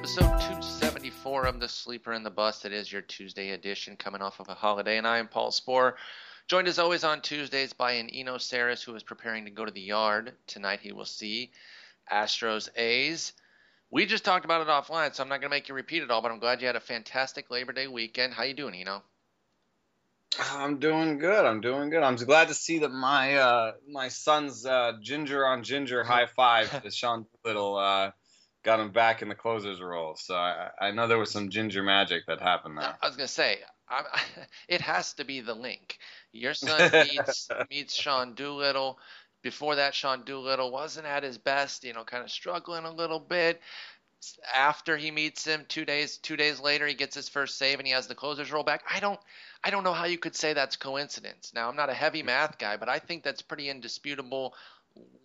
episode 274 of The Sleeper and the Bust. It is your Tuesday edition coming off of a holiday, and I am Paul Sporer. Joined as always on Tuesdays by an Eno Sarris who is preparing to go to the yard. Tonight he will see Astros A's. We just talked about it offline, so I'm not going to make you repeat it all, but I'm glad you had a fantastic Labor Day weekend. How you doing, Eno? I'm doing good. I'm doing good. I'm glad to see that my uh, my son's uh, ginger on ginger high five to Sean Little uh, got him back in the closer's role. So I, I know there was some ginger magic that happened there. I was gonna say, I, it has to be the link. Your son meets meets Sean Doolittle. Before that, Sean Doolittle wasn't at his best. You know, kind of struggling a little bit. After he meets him, two days two days later, he gets his first save and he has the closer's role back. I don't I don't know how you could say that's coincidence. Now, I'm not a heavy math guy, but I think that's pretty indisputable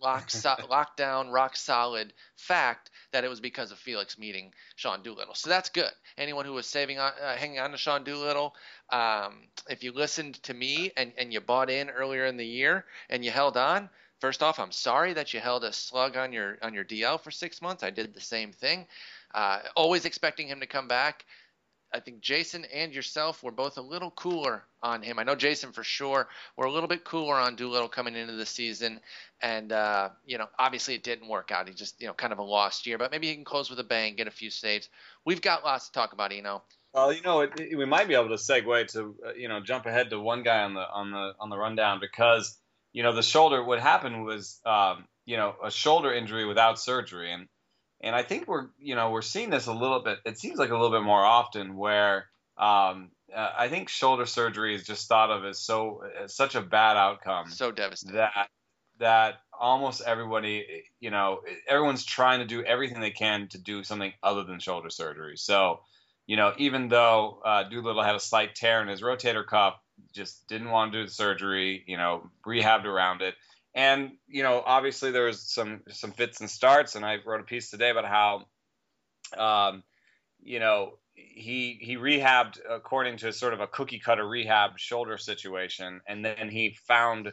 lock so, lockdown, rock solid fact that it was because of Felix meeting Sean Doolittle. So that's good. Anyone who was saving on, uh, hanging on to Sean Doolittle, um, if you listened to me and, and you bought in earlier in the year and you held on, first off, I'm sorry that you held a slug on your on your DL for six months. I did the same thing. Uh, always expecting him to come back. I think Jason and yourself were both a little cooler on him. I know Jason for sure. We're a little bit cooler on Doolittle coming into the season, and uh, you know, obviously it didn't work out. He just you know kind of a lost year, but maybe he can close with a bang, get a few saves. We've got lots to talk about, you know. Well, you know, it, it, we might be able to segue to uh, you know jump ahead to one guy on the on the on the rundown because you know the shoulder. What happened was um, you know a shoulder injury without surgery, and and I think we're you know we're seeing this a little bit. It seems like a little bit more often where um, uh, I think shoulder surgery is just thought of as so as such a bad outcome, so devastating that that almost everybody you know everyone's trying to do everything they can to do something other than shoulder surgery. So you know even though uh, Doolittle had a slight tear in his rotator cuff, just didn't want to do the surgery, you know, rehabbed around it and you know, obviously there was some some fits and starts, and I wrote a piece today about how, um, you know, he he rehabbed according to sort of a cookie cutter rehab shoulder situation, and then he found,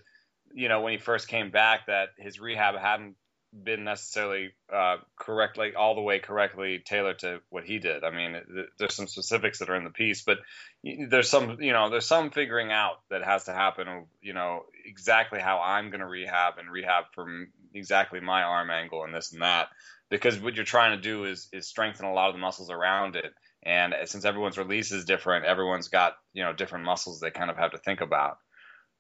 you know, when he first came back that his rehab hadn't been necessarily uh, correctly all the way correctly tailored to what he did. I mean, there's some specifics that are in the piece, but there's some you know there's some figuring out that has to happen. You know exactly how I'm going to rehab and rehab from exactly my arm angle and this and that, because what you're trying to do is is strengthen a lot of the muscles around it. And since everyone's release is different, everyone's got you know different muscles they kind of have to think about.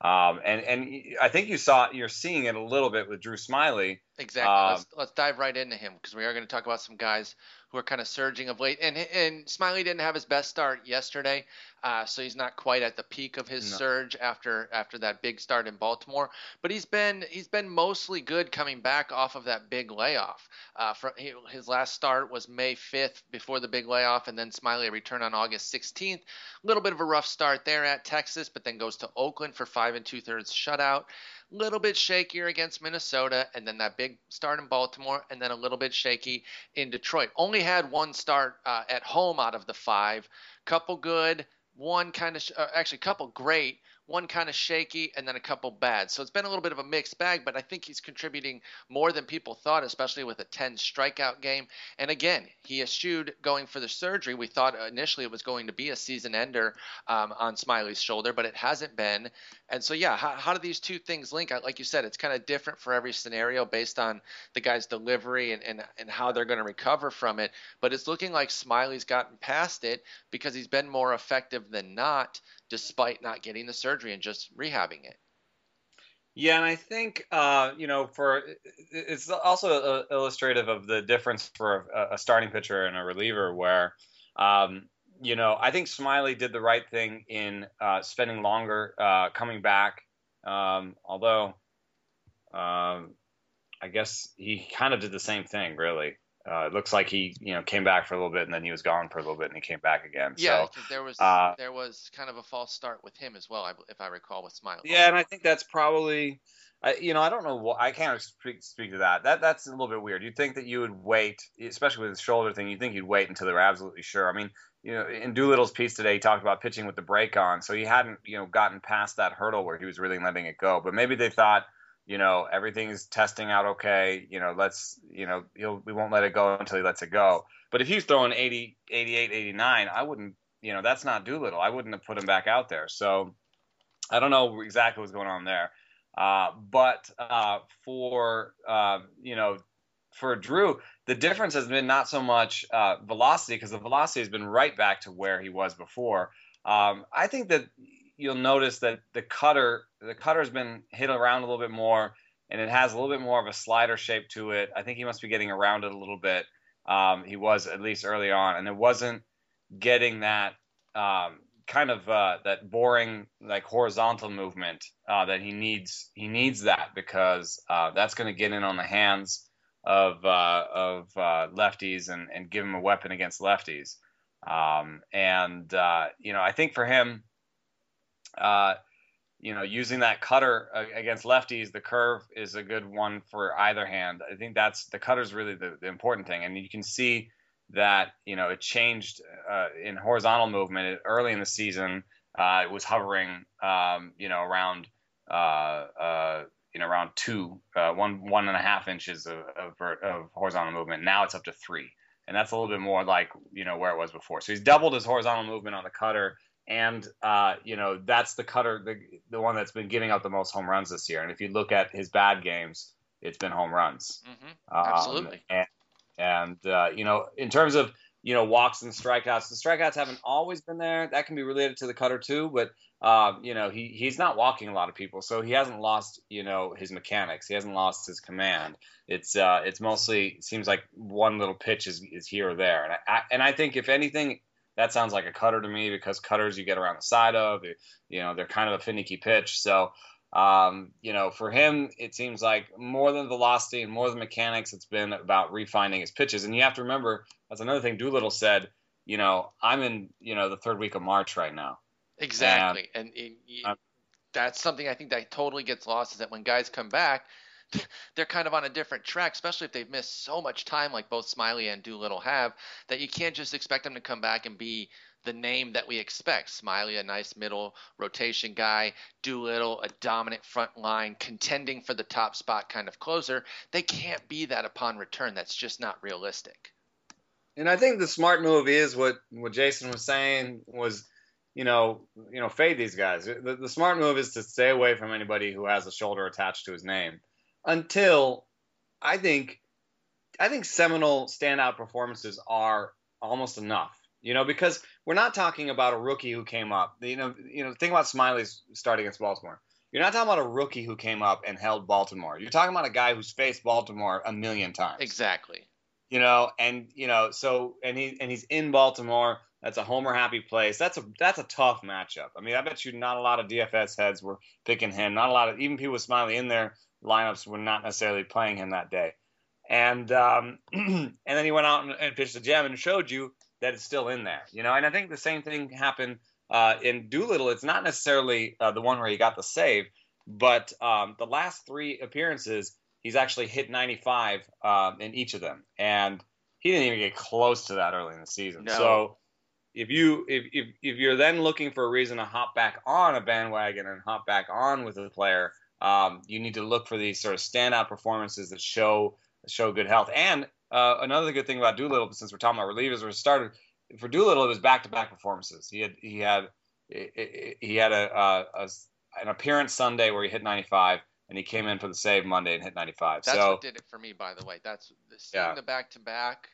Um, and and I think you saw you're seeing it a little bit with Drew Smyly. Exactly. Um, let's, let's dive right into him because we are going to talk about some guys who are kind of surging of late. And and Smyly didn't have his best start yesterday, uh, so he's not quite at the peak of his no. surge after after that big start in Baltimore. But he's been he's been mostly good coming back off of that big layoff. Uh, for, he, his last start was May 5th before the big layoff, and then Smyly returned on August 16th. A little bit of a rough start there at Texas, but then goes to Oakland for five and two thirds shutout little bit shakier against Minnesota, and then that big start in Baltimore, and then a little bit shaky in Detroit. Only had one start uh, at home out of the five. Couple good, one kind of sh- uh, actually couple great, one kind of shaky, and then a couple bad. So it's been a little bit of a mixed bag, but I think he's contributing more than people thought, especially with a 10 strikeout game. And again, he eschewed going for the surgery. We thought initially it was going to be a season ender um, on Smyly's shoulder, but it hasn't been. And so, yeah, how, how do these two things link? Like you said, it's kind of different for every scenario based on the guy's delivery and, and, and how they're going to recover from it. But it's looking like Smyly's gotten past it because he's been more effective than not despite not getting the surgery and just rehabbing it. Yeah, and I think uh, you know, for it's also uh, illustrative of the difference for a, a, starting pitcher and a reliever, where um, you know I think Smyly did the right thing in uh, spending longer uh, coming back, um, although um, I guess he kind of did the same thing, really. Uh, it looks like he, you know, came back for a little bit and then he was gone for a little bit and he came back again. Yeah, so, there was uh, there was kind of a false start with him as well, if I recall, with Smyly. Yeah, and I think that's probably, I, you know, I don't know what I can't speak, speak to that. That that's a little bit weird. You'd think that you would wait, especially with the shoulder thing. You'd think you'd wait until they were absolutely sure. I mean, you know, in Doolittle's piece today, he talked about pitching with the brake on, so he hadn't, you know, gotten past that hurdle where he was really letting it go. But maybe they thought you know, everything's testing out okay. You know, let's, you know, we won't let it go until he lets it go. But if he's throwing 80, 88, 89, I wouldn't, you know, that's not Doolittle. I wouldn't have put him back out there. So I don't know exactly what's going on there. Uh, but uh, for, uh, you know, for Drew, the difference has been not so much uh, velocity because the velocity has been right back to where he was before. Um, I think that you'll notice that the cutter the cutter's been hit around a little bit more, and it has a little bit more of a slider shape to it. I think he must be getting around it a little bit. Um, he was at least early on, and it wasn't getting that um, kind of uh, that boring like horizontal movement uh, that he needs. He needs that because uh, that's going to get in on the hands of uh, of uh, lefties and, and give him a weapon against lefties. Um, and uh, you know, I think for him, uh, you know, using that cutter against lefties, the curve is a good one for either hand. I think that's the cutter is really the, the important thing, and you can see that you know it changed uh, in horizontal movement early in the season. Uh, it was hovering, um, you know, around uh, uh, you know around two, uh, one one and a half inches of, of, of horizontal movement. Now it's up to three and that's a little bit more like you know where it was before. So he's doubled his horizontal movement on the cutter, and uh, you know that's the cutter, the the one that's been giving out the most home runs this year. And if you look at his bad games, it's been home runs. Mm-hmm. Absolutely. Um, and, and uh, you know, in terms of you know walks and strikeouts, the strikeouts haven't always been there. That can be related to the cutter too, but um, you know, he he's not walking a lot of people, so he hasn't lost, you know, his mechanics. He hasn't lost his command. It's uh, it's mostly it seems like one little pitch is, is here or there, and I, and I think if anything, that sounds like a cutter to me because cutters you get around the side of, you know, they're kind of a finicky pitch. So, um, you know, for him, it seems like more than velocity and more than mechanics, it's been about refining his pitches. And you have to remember, that's another thing Doolittle said. You know, I'm in, you know, the third week of March right now. Exactly, and, and it, that's something I think that totally gets lost is that when guys come back, they're kind of on a different track, especially if they've missed so much time, like both Smyly and Doolittle have, that you can't just expect them to come back and be the name that we expect. Smyly, a nice middle rotation guy, Doolittle, a dominant front line, contending for the top spot kind of closer. They can't be that upon return. That's just not realistic. And I think the smart move is what what Jason was saying was you know, you know, fade these guys. The, the, smart move is to stay away from anybody who has a shoulder attached to his name until I think I think seminal standout performances are almost enough. You know, because we're not talking about a rookie who came up. You know, you know, think about Smyly's start against Baltimore. You're not talking about a rookie who came up and held Baltimore. You're talking about a guy who's faced Baltimore a million times. Exactly. You know, and you know, so and he and he's in Baltimore that's a homer happy place. That's a that's a tough matchup. I mean, I bet you not a lot of DFS heads were picking him. Not a lot of even people with Smyly in their lineups were not necessarily playing him that day. And um, and then he went out and, and, pitched a gem and showed you that it's still in there. You know, and I think the same thing happened uh, in Doolittle. It's not necessarily uh, the one where he got the save, but um, the last three appearances he's actually hit 95 uh, in each of them, and he didn't even get close to that early in the season. No. So if you if, if if you're then looking for a reason to hop back on a bandwagon and hop back on with a player, um, you need to look for these sort of standout performances that show show good health. And uh, another good thing about Doolittle, since we're talking about relievers, was started for Doolittle. It was back to back performances. He had he had he had a, a, a, an appearance Sunday where he hit 95, and he came in for the save Monday and hit 95. That's so, what did it for me, by the way. That's seeing yeah. the back to back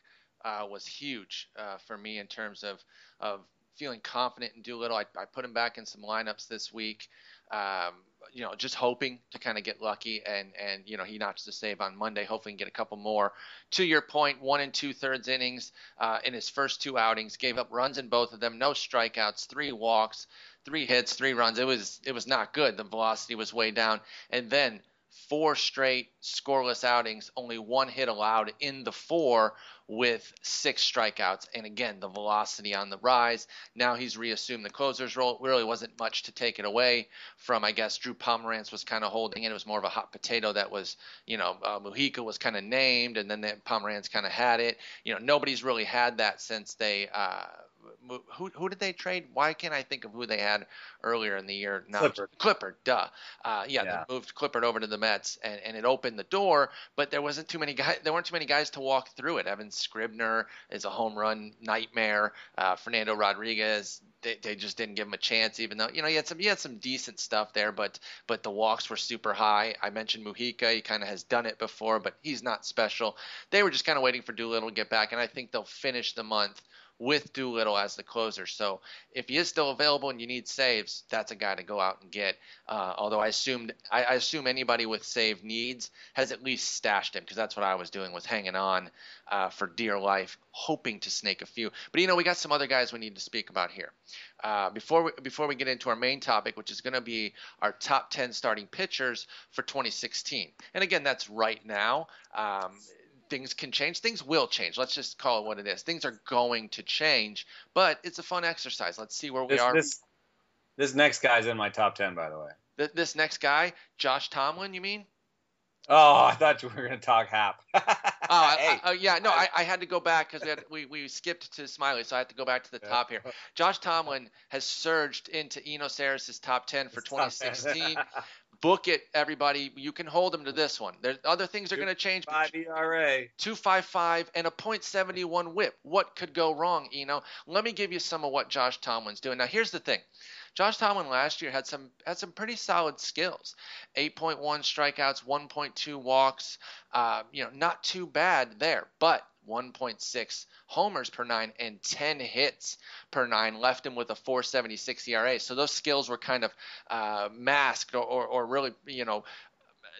uh, was huge uh, for me in terms of of feeling confident in Doolittle. I, I put him back in some lineups this week. Um, you know, just hoping to kind of get lucky, and and you know he notches the save on Monday. Hopefully, get a couple more. To your point, one and two thirds innings uh, in his first two outings, gave up runs in both of them, no strikeouts, three walks, three hits, three runs. It was it was not good. The velocity was way down, and then four straight scoreless outings, only one hit allowed in the four with six strikeouts. And again, the velocity on the rise. Now he's reassumed the closer's role. It really wasn't much to take it away from, I guess, Drew Pomeranz was kind of holding it. It was more of a hot potato that was, you know, uh, Mujica was kind of named, and then the Pomeranz kind of had it. You know, nobody's really had that since they. Uh, who who did they trade? Why can't I think of who they had earlier in the year? No, Clippard. Clippard, duh. Uh, yeah, yeah, they moved Clippard over to the Mets, and, and it opened the door. But there wasn't too many guys. There weren't too many guys to walk through it. Evan Scribner is a home run nightmare. Uh, Fernando Rodriguez, they, they just didn't give him a chance, even though you know he had some he had some decent stuff there, but but the walks were super high. I mentioned Mujica, he kind of has done it before, but he's not special. They were just kind of waiting for Doolittle to get back, and I think they'll finish the month with Doolittle as the closer. So if he is still available and you need saves, that's a guy to go out and get. Uh, although I assumed I, I, assume anybody with save needs has at least stashed him because that's what I was doing was hanging on uh, for dear life, hoping to snake a few. But you know we got some other guys we need to speak about here. Uh, before we, before we get into our main topic, which is going to be our top 10 starting pitchers for 2016, and again that's right now. Um, things can change. Things will change. Let's just call it what it is. Things are going to change, but it's a fun exercise. Let's see where we this, are. This, this next guy's in my top 10, by the way. Th- this next guy, Josh Tomlin, you mean? Oh, I thought you were going to talk Happ. oh, hey. I, I, yeah, no, I, I, had to go back because we, we, we skipped to Smyly, so I had to go back to the top here. Josh Tomlin has surged into Eno Sarris's top 10 for 2016 book it, everybody. You can hold them to this one. There's other things are going to change. Five ERA, two five five, and a .71 WHIP. What could go wrong? You know, let me give you some of what Josh Tomlin's doing. Now, here's the thing. Josh Tomlin last year had some had some pretty solid skills. 8.1 strikeouts, 1.2 walks. Uh, you know, not too bad there. But 1.6 homers per nine and 10 hits per nine left him with a 476 ERA. So those skills were kind of uh, masked or, or, or really, you know,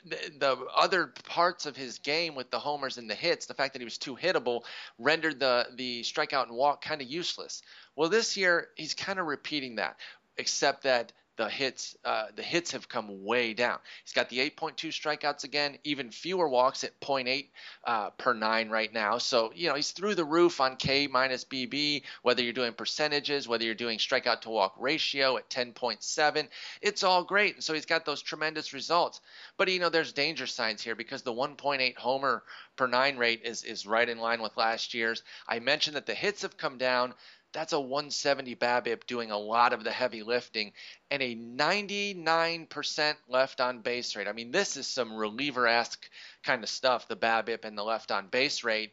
the, the, other parts of his game with the homers and the hits, the fact that he was too hittable, rendered the the strikeout and walk kind of useless. Well, this year he's kind of repeating that, except that the hits uh, the hits have come way down. He's got the 8.2 strikeouts again, even fewer walks at 0.8 uh, per nine right now. So you know he's through the roof on K minus BB. Whether you're doing percentages, whether you're doing strikeout to walk ratio at 10.7, it's all great. And so he's got those tremendous results. But you know there's danger signs here because the 1.8 homer per nine rate is is right in line with last year's. I mentioned that the hits have come down that's a 170 BABIP doing a lot of the heavy lifting and a 99% left on base rate. I mean, this is some reliever esque kind of stuff, the BABIP and the left on base rate.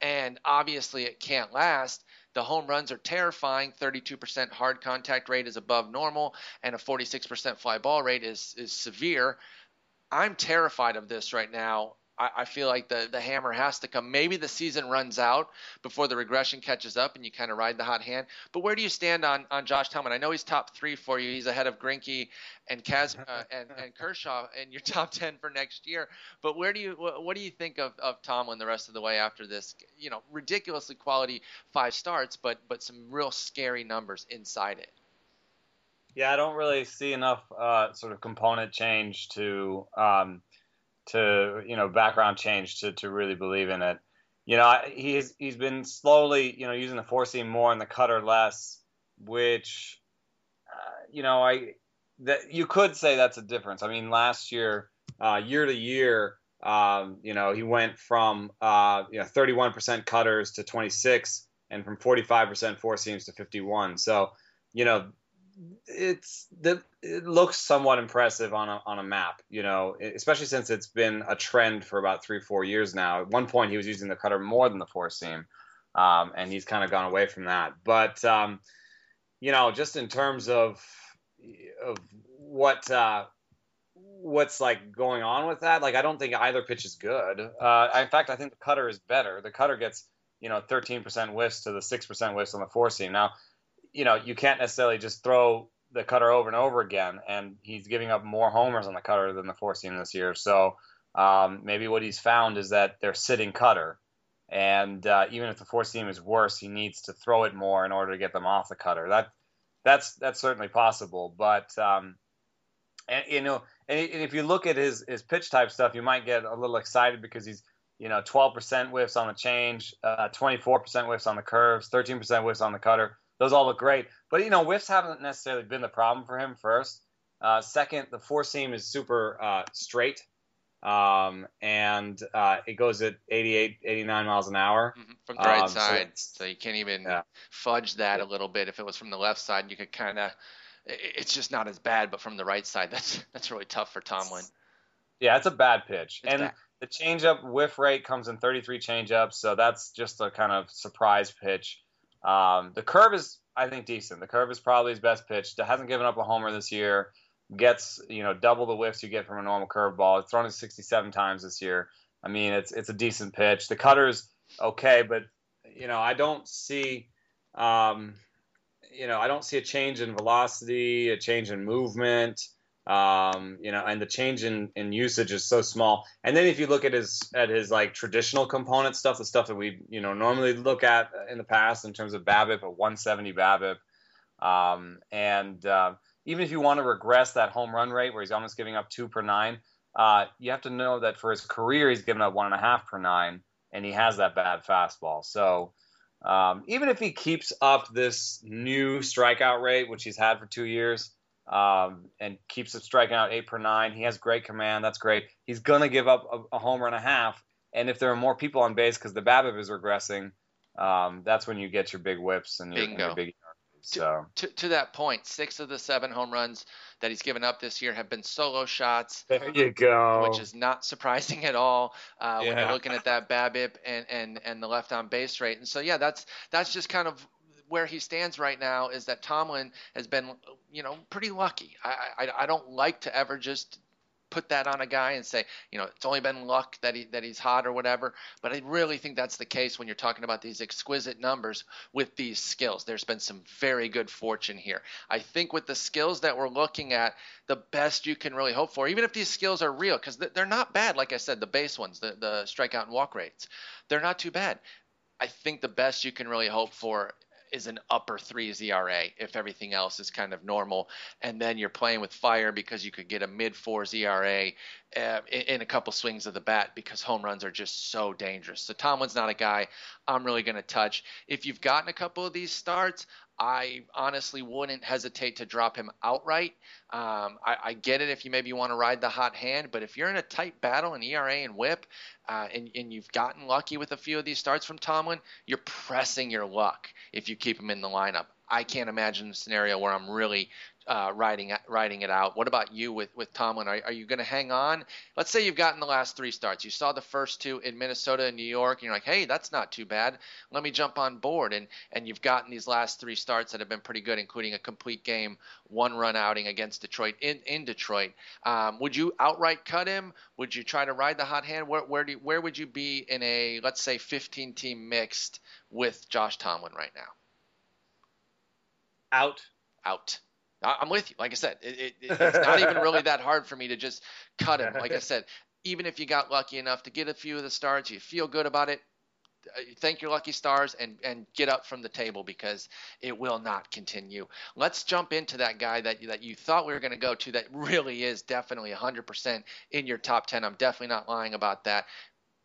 And obviously, it can't last. The home runs are terrifying. 32% hard contact rate is above normal, and a 46% fly ball rate is, is severe. I'm terrified of this right now. I, I feel like the, the hammer has to come. Maybe the season runs out before the regression catches up and you kind of ride the hot hand. But where do you stand on, on Josh Tomlin? I know he's top three for you. He's ahead of Greinke and Kaz uh, and, and Kershaw in your top ten for next year. But where do you what, what do you think of, of Tomlin the rest of the way after this? You know, ridiculously quality five starts, but but some real scary numbers inside it. Yeah, I don't really see enough uh, sort of component change to um, to you know background change to to really believe in it. You know, he's he's been slowly you know using the four seam more and the cutter less, which uh, you know I that you could say that's a difference. I mean, last year, uh, year to year, um, you know, he went from uh, you know 31% cutters to 26, and from 45% four seams to 51. So, you know, it's the it looks somewhat impressive on a on a map, you know, especially since it's been a trend for about three four years now. At one point, he was using the cutter more than the four seam, um, and he's kind of gone away from that. But um, you know, just in terms of of what uh, what's like going on with that, like I don't think either pitch is good. Uh, in fact, I think the cutter is better. The cutter gets you know 13% whiffs to the 6% whiffs on the four seam. Now you know, you can't necessarily just throw the cutter over and over again. And he's giving up more homers on the cutter than the four seam this year. So um, maybe what he's found is that they're sitting cutter. And uh, even if the four seam is worse, he needs to throw it more in order to get them off the cutter. That that's that's certainly possible. But um, and you know, and, if you look at his his pitch type stuff, you might get a little excited because he's you know 12% whiffs on the change, uh, 24% whiffs on the curves, 13% whiffs on the cutter those all look great. But you know, whiffs haven't necessarily been the problem for him. First, uh, second, the four seam is super uh, straight, um, and uh, it goes at 88, 89 miles an hour. Mm-hmm. from the right um, side, so, so, you can't even yeah. fudge that a little bit. If it was from the left side, you could kind of. It's just not as bad, but from the right side, that's that's really tough for Tomlin. Yeah, it's a bad pitch, it's and bad. the changeup whiff rate comes in 33 changeups, so that's just a kind of surprise pitch. Um, the curve is, I think, decent. The curve is probably his best pitch. Hasn't given up a homer this year. Gets you know double the whiffs you get from a normal curveball. It's thrown it 67 times this year. I mean, it's it's a decent pitch. The cutter's okay, but you know, I don't see, um, you know, I don't see a change in velocity, a change in movement. Um, you know, and the change in, in usage is so small. And then if you look at his at his like traditional component stuff, the stuff that we you know normally look at in the past in terms of BABIP, a 170 BABIP, um, and uh, even if you want to regress that home run rate where he's almost giving up two per nine, uh, you have to know that for his career he's given up one and a half per nine, and he has that bad fastball. So um, even if he keeps up this new strikeout rate, which he's had for two years, um, and keeps it striking out eight per nine. He has great command. That's great. He's going to give up a, a homer and a half. And if there are more people on base because the BABIP is regressing, um, that's when you get your big WHIPs and your, and your big. So to, to, to that point, six of the seven home runs that he's given up this year have been solo shots. There you go. Which is not surprising at all uh, yeah. when you're looking at that BABIP and, and, and the left on base rate. And so yeah, that's that's just kind of where he stands right now is that Tomlin has been, you know, pretty lucky. I, I, I don't like to ever just put that on a guy and say, you know, it's only been luck that he that he's hot or whatever. But I really think that's the case when you're talking about these exquisite numbers with these skills. There's been some very good fortune here. I think with the skills that we're looking at, the best you can really hope for, even if these skills are real, because they're not bad. Like I said, the base ones, the the strikeout and walk rates, they're not too bad. I think the best you can really hope for is an upper threes ERA if everything else is kind of normal. And then you're playing with fire because you could get a mid fours ERA uh, in, in, a couple swings of the bat because home runs are just so dangerous. So Tomlin's not a guy I'm really going to touch. If you've gotten a couple of these starts, I honestly wouldn't hesitate to drop him outright. Um, I, I, get it if you maybe want to ride the hot hand, but if you're in a tight battle in ERA and WHIP, uh, and, and, you've gotten lucky with a few of these starts from Tomlin, you're pressing your luck if you keep him in the lineup. I can't imagine a scenario where I'm really uh, riding riding it out. What about you with with Tomlin? Are, are you going to hang on? Let's say you've gotten the last three starts. You saw the first two in Minnesota and New York, and you're like, hey, that's not too bad. Let me jump on board. And and you've gotten these last three starts that have been pretty good, including a complete game, one run outing against Detroit in in Detroit. Um, would you outright cut him? Would you try to ride the hot hand? Where where do you, where would you be in a let's say 15 team mixed with Josh Tomlin right now? Out. Out. I'm with you. Like I said, it, it, it's not even really that hard for me to just cut him. Like I said, even if you got lucky enough to get a few of the starts, you feel good about it. Uh, thank your lucky stars and and get up from the table because it will not continue. Let's jump into that guy that that you thought we were going to go to that really is definitely 100% in your top 10. I'm definitely not lying about that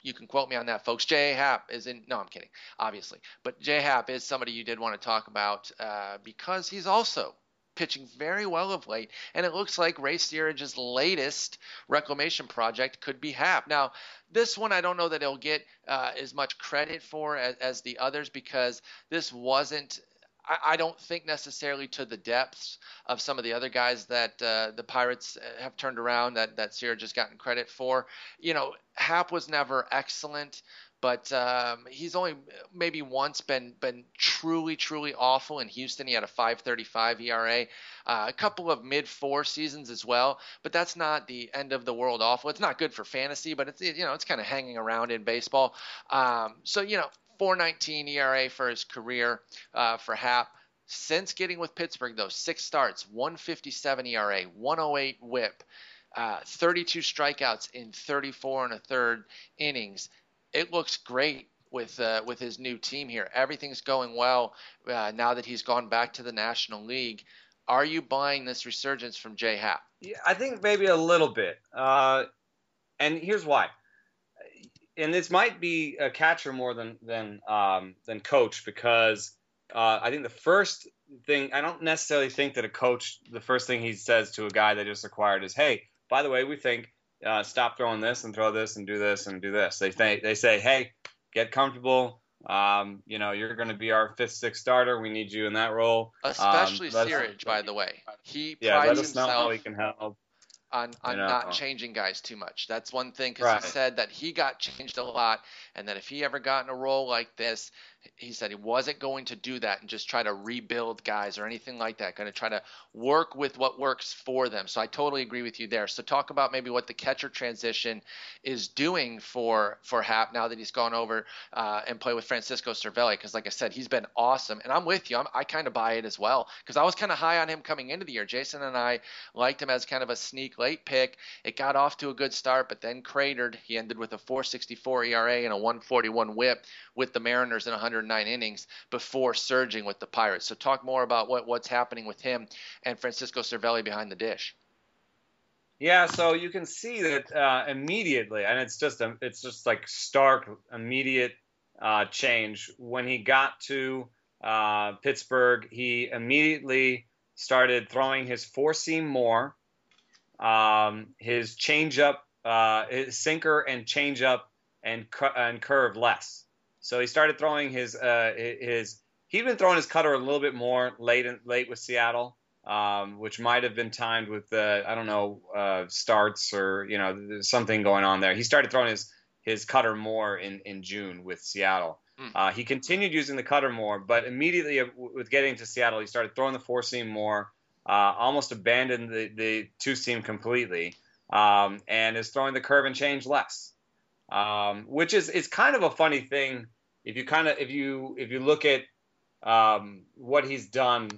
you can quote me on that, folks. J. Happ is in. No, I'm kidding, obviously. But J. Happ is somebody you did want to talk about uh, because he's also pitching very well of late, and it looks like Ray Searage's latest reclamation project could be Happ. Now, this one I don't know that he'll get uh, as much credit for as, as the others because this wasn't I, don't think necessarily to the depths of some of the other guys that uh, the Pirates have turned around that that Searage has gotten credit for. You know, Happ was never excellent, but um, he's only maybe once been been truly truly awful in Houston. He had a 5.35 ERA, uh, a couple of mid four seasons as well. But that's not the end of the world awful. It's not good for fantasy, but it's you know it's kind of hanging around in baseball. Um, so you know 4.19 ERA for his career uh, for Happ. Since getting with Pittsburgh, though, six starts, 157 ERA, 108 WHIP. Uh, 32 strikeouts in 34 and a third innings it looks great with uh, with his new team here. Everything's going well uh, now that he's gone back to the National League. Are you buying this resurgence from Jay Happ? Yeah, I think maybe a little bit. Uh, and here's why. And this might be a catcher more than than um, than coach because uh, I think the first thing I don't necessarily think that a coach the first thing he says to a guy they just acquired is, "Hey, by the way, we think uh, stop throwing this and throw this and do this and do this. They think they say, hey, get comfortable. Um, you know, you're going to be our fifth, sixth starter. We need you in that role. Especially um, Searage, by the way. He yeah, prides let us know how himself he can help. on, on You know. not changing guys too much. That's one thing because Right. he said that he got changed a lot, and that if he ever got in a role like this, he said he wasn't going to do that and just try to rebuild guys or anything like that. Going to try to work with what works for them. So I totally agree with you there. So talk about maybe what the catcher transition is doing for for Happ now that he's gone over uh, and play with Francisco Cervelli. Because like I said, he's been awesome, and I'm with you. I'm, I kind of buy it as well because I was kind of high on him coming into the year. Jason and I liked him as kind of a sneak late pick. It got off to a good start, but then cratered. He ended with a 4.64 ERA and a 141 WHIP with the Mariners in 109 innings before surging with the Pirates. So talk more about what what's happening with him and Francisco Cervelli behind the dish. Yeah, so you can see that uh, immediately, and it's just a, it's just like stark, immediate uh, change. When he got to uh, Pittsburgh, he immediately started throwing his four seam more, um, his changeup, uh, his sinker and changeup, and and curve less. So he started throwing his uh, his he'd been throwing his cutter a little bit more late in, late with Seattle um, which might have been timed with uh, I don't know uh, starts or you know something going on there. He started throwing his his cutter more in in June with Seattle. Mm. Uh, he continued using the cutter more, but immediately with getting to Seattle, he started throwing the four seam more. Uh, almost abandoned the, the two seam completely, um, and is throwing the curve and change less, um, which is is kind of a funny thing if you kind of if you if you look at um, what he's done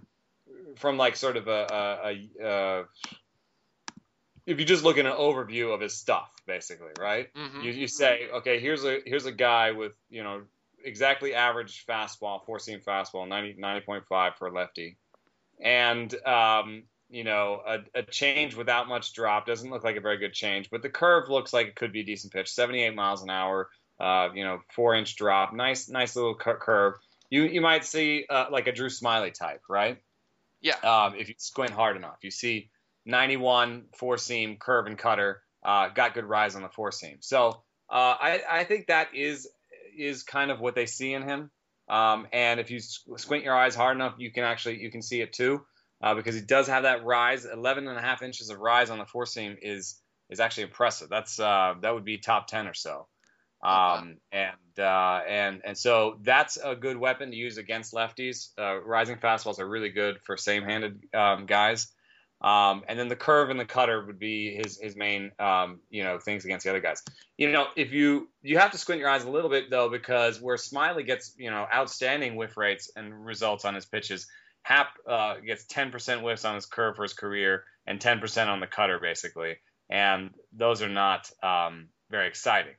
from like sort of a, a, a uh, if you just look at an overview of his stuff, basically, right? Mm-hmm. You, you say, okay, here's a here's a guy with you know exactly average fastball, four seam fastball, 90, 90.5 for a lefty, and um, you know a, a change without much drop doesn't look like a very good change, but the curve looks like it could be a decent pitch, 78 miles an hour, uh, you know, four inch drop, nice nice little cur- curve. You you might see uh, like a Drew Smyly type, right? Yeah. Um, if you squint hard enough, you see 91 four seam curve and cutter, uh, got good rise on the four seam. So uh, I, I think that is is kind of what they see in him. Um, and if you squint your eyes hard enough, you can actually you can see it too, uh, because he does have that rise. 11 and a half inches of rise on the four seam is is actually impressive. That's uh, that would be top 10 or so. Um, and uh, and and so that's a good weapon to use against lefties. Uh, rising fastballs are really good for same-handed um, guys. Um, and then the curve and the cutter would be his his main um, you know things against the other guys. You know, if you you have to squint your eyes a little bit though because where Smyly gets you know outstanding whiff rates and results on his pitches, Happ uh, gets 10% whiffs on his curve for his career and 10% on the cutter basically, and those are not um, very exciting.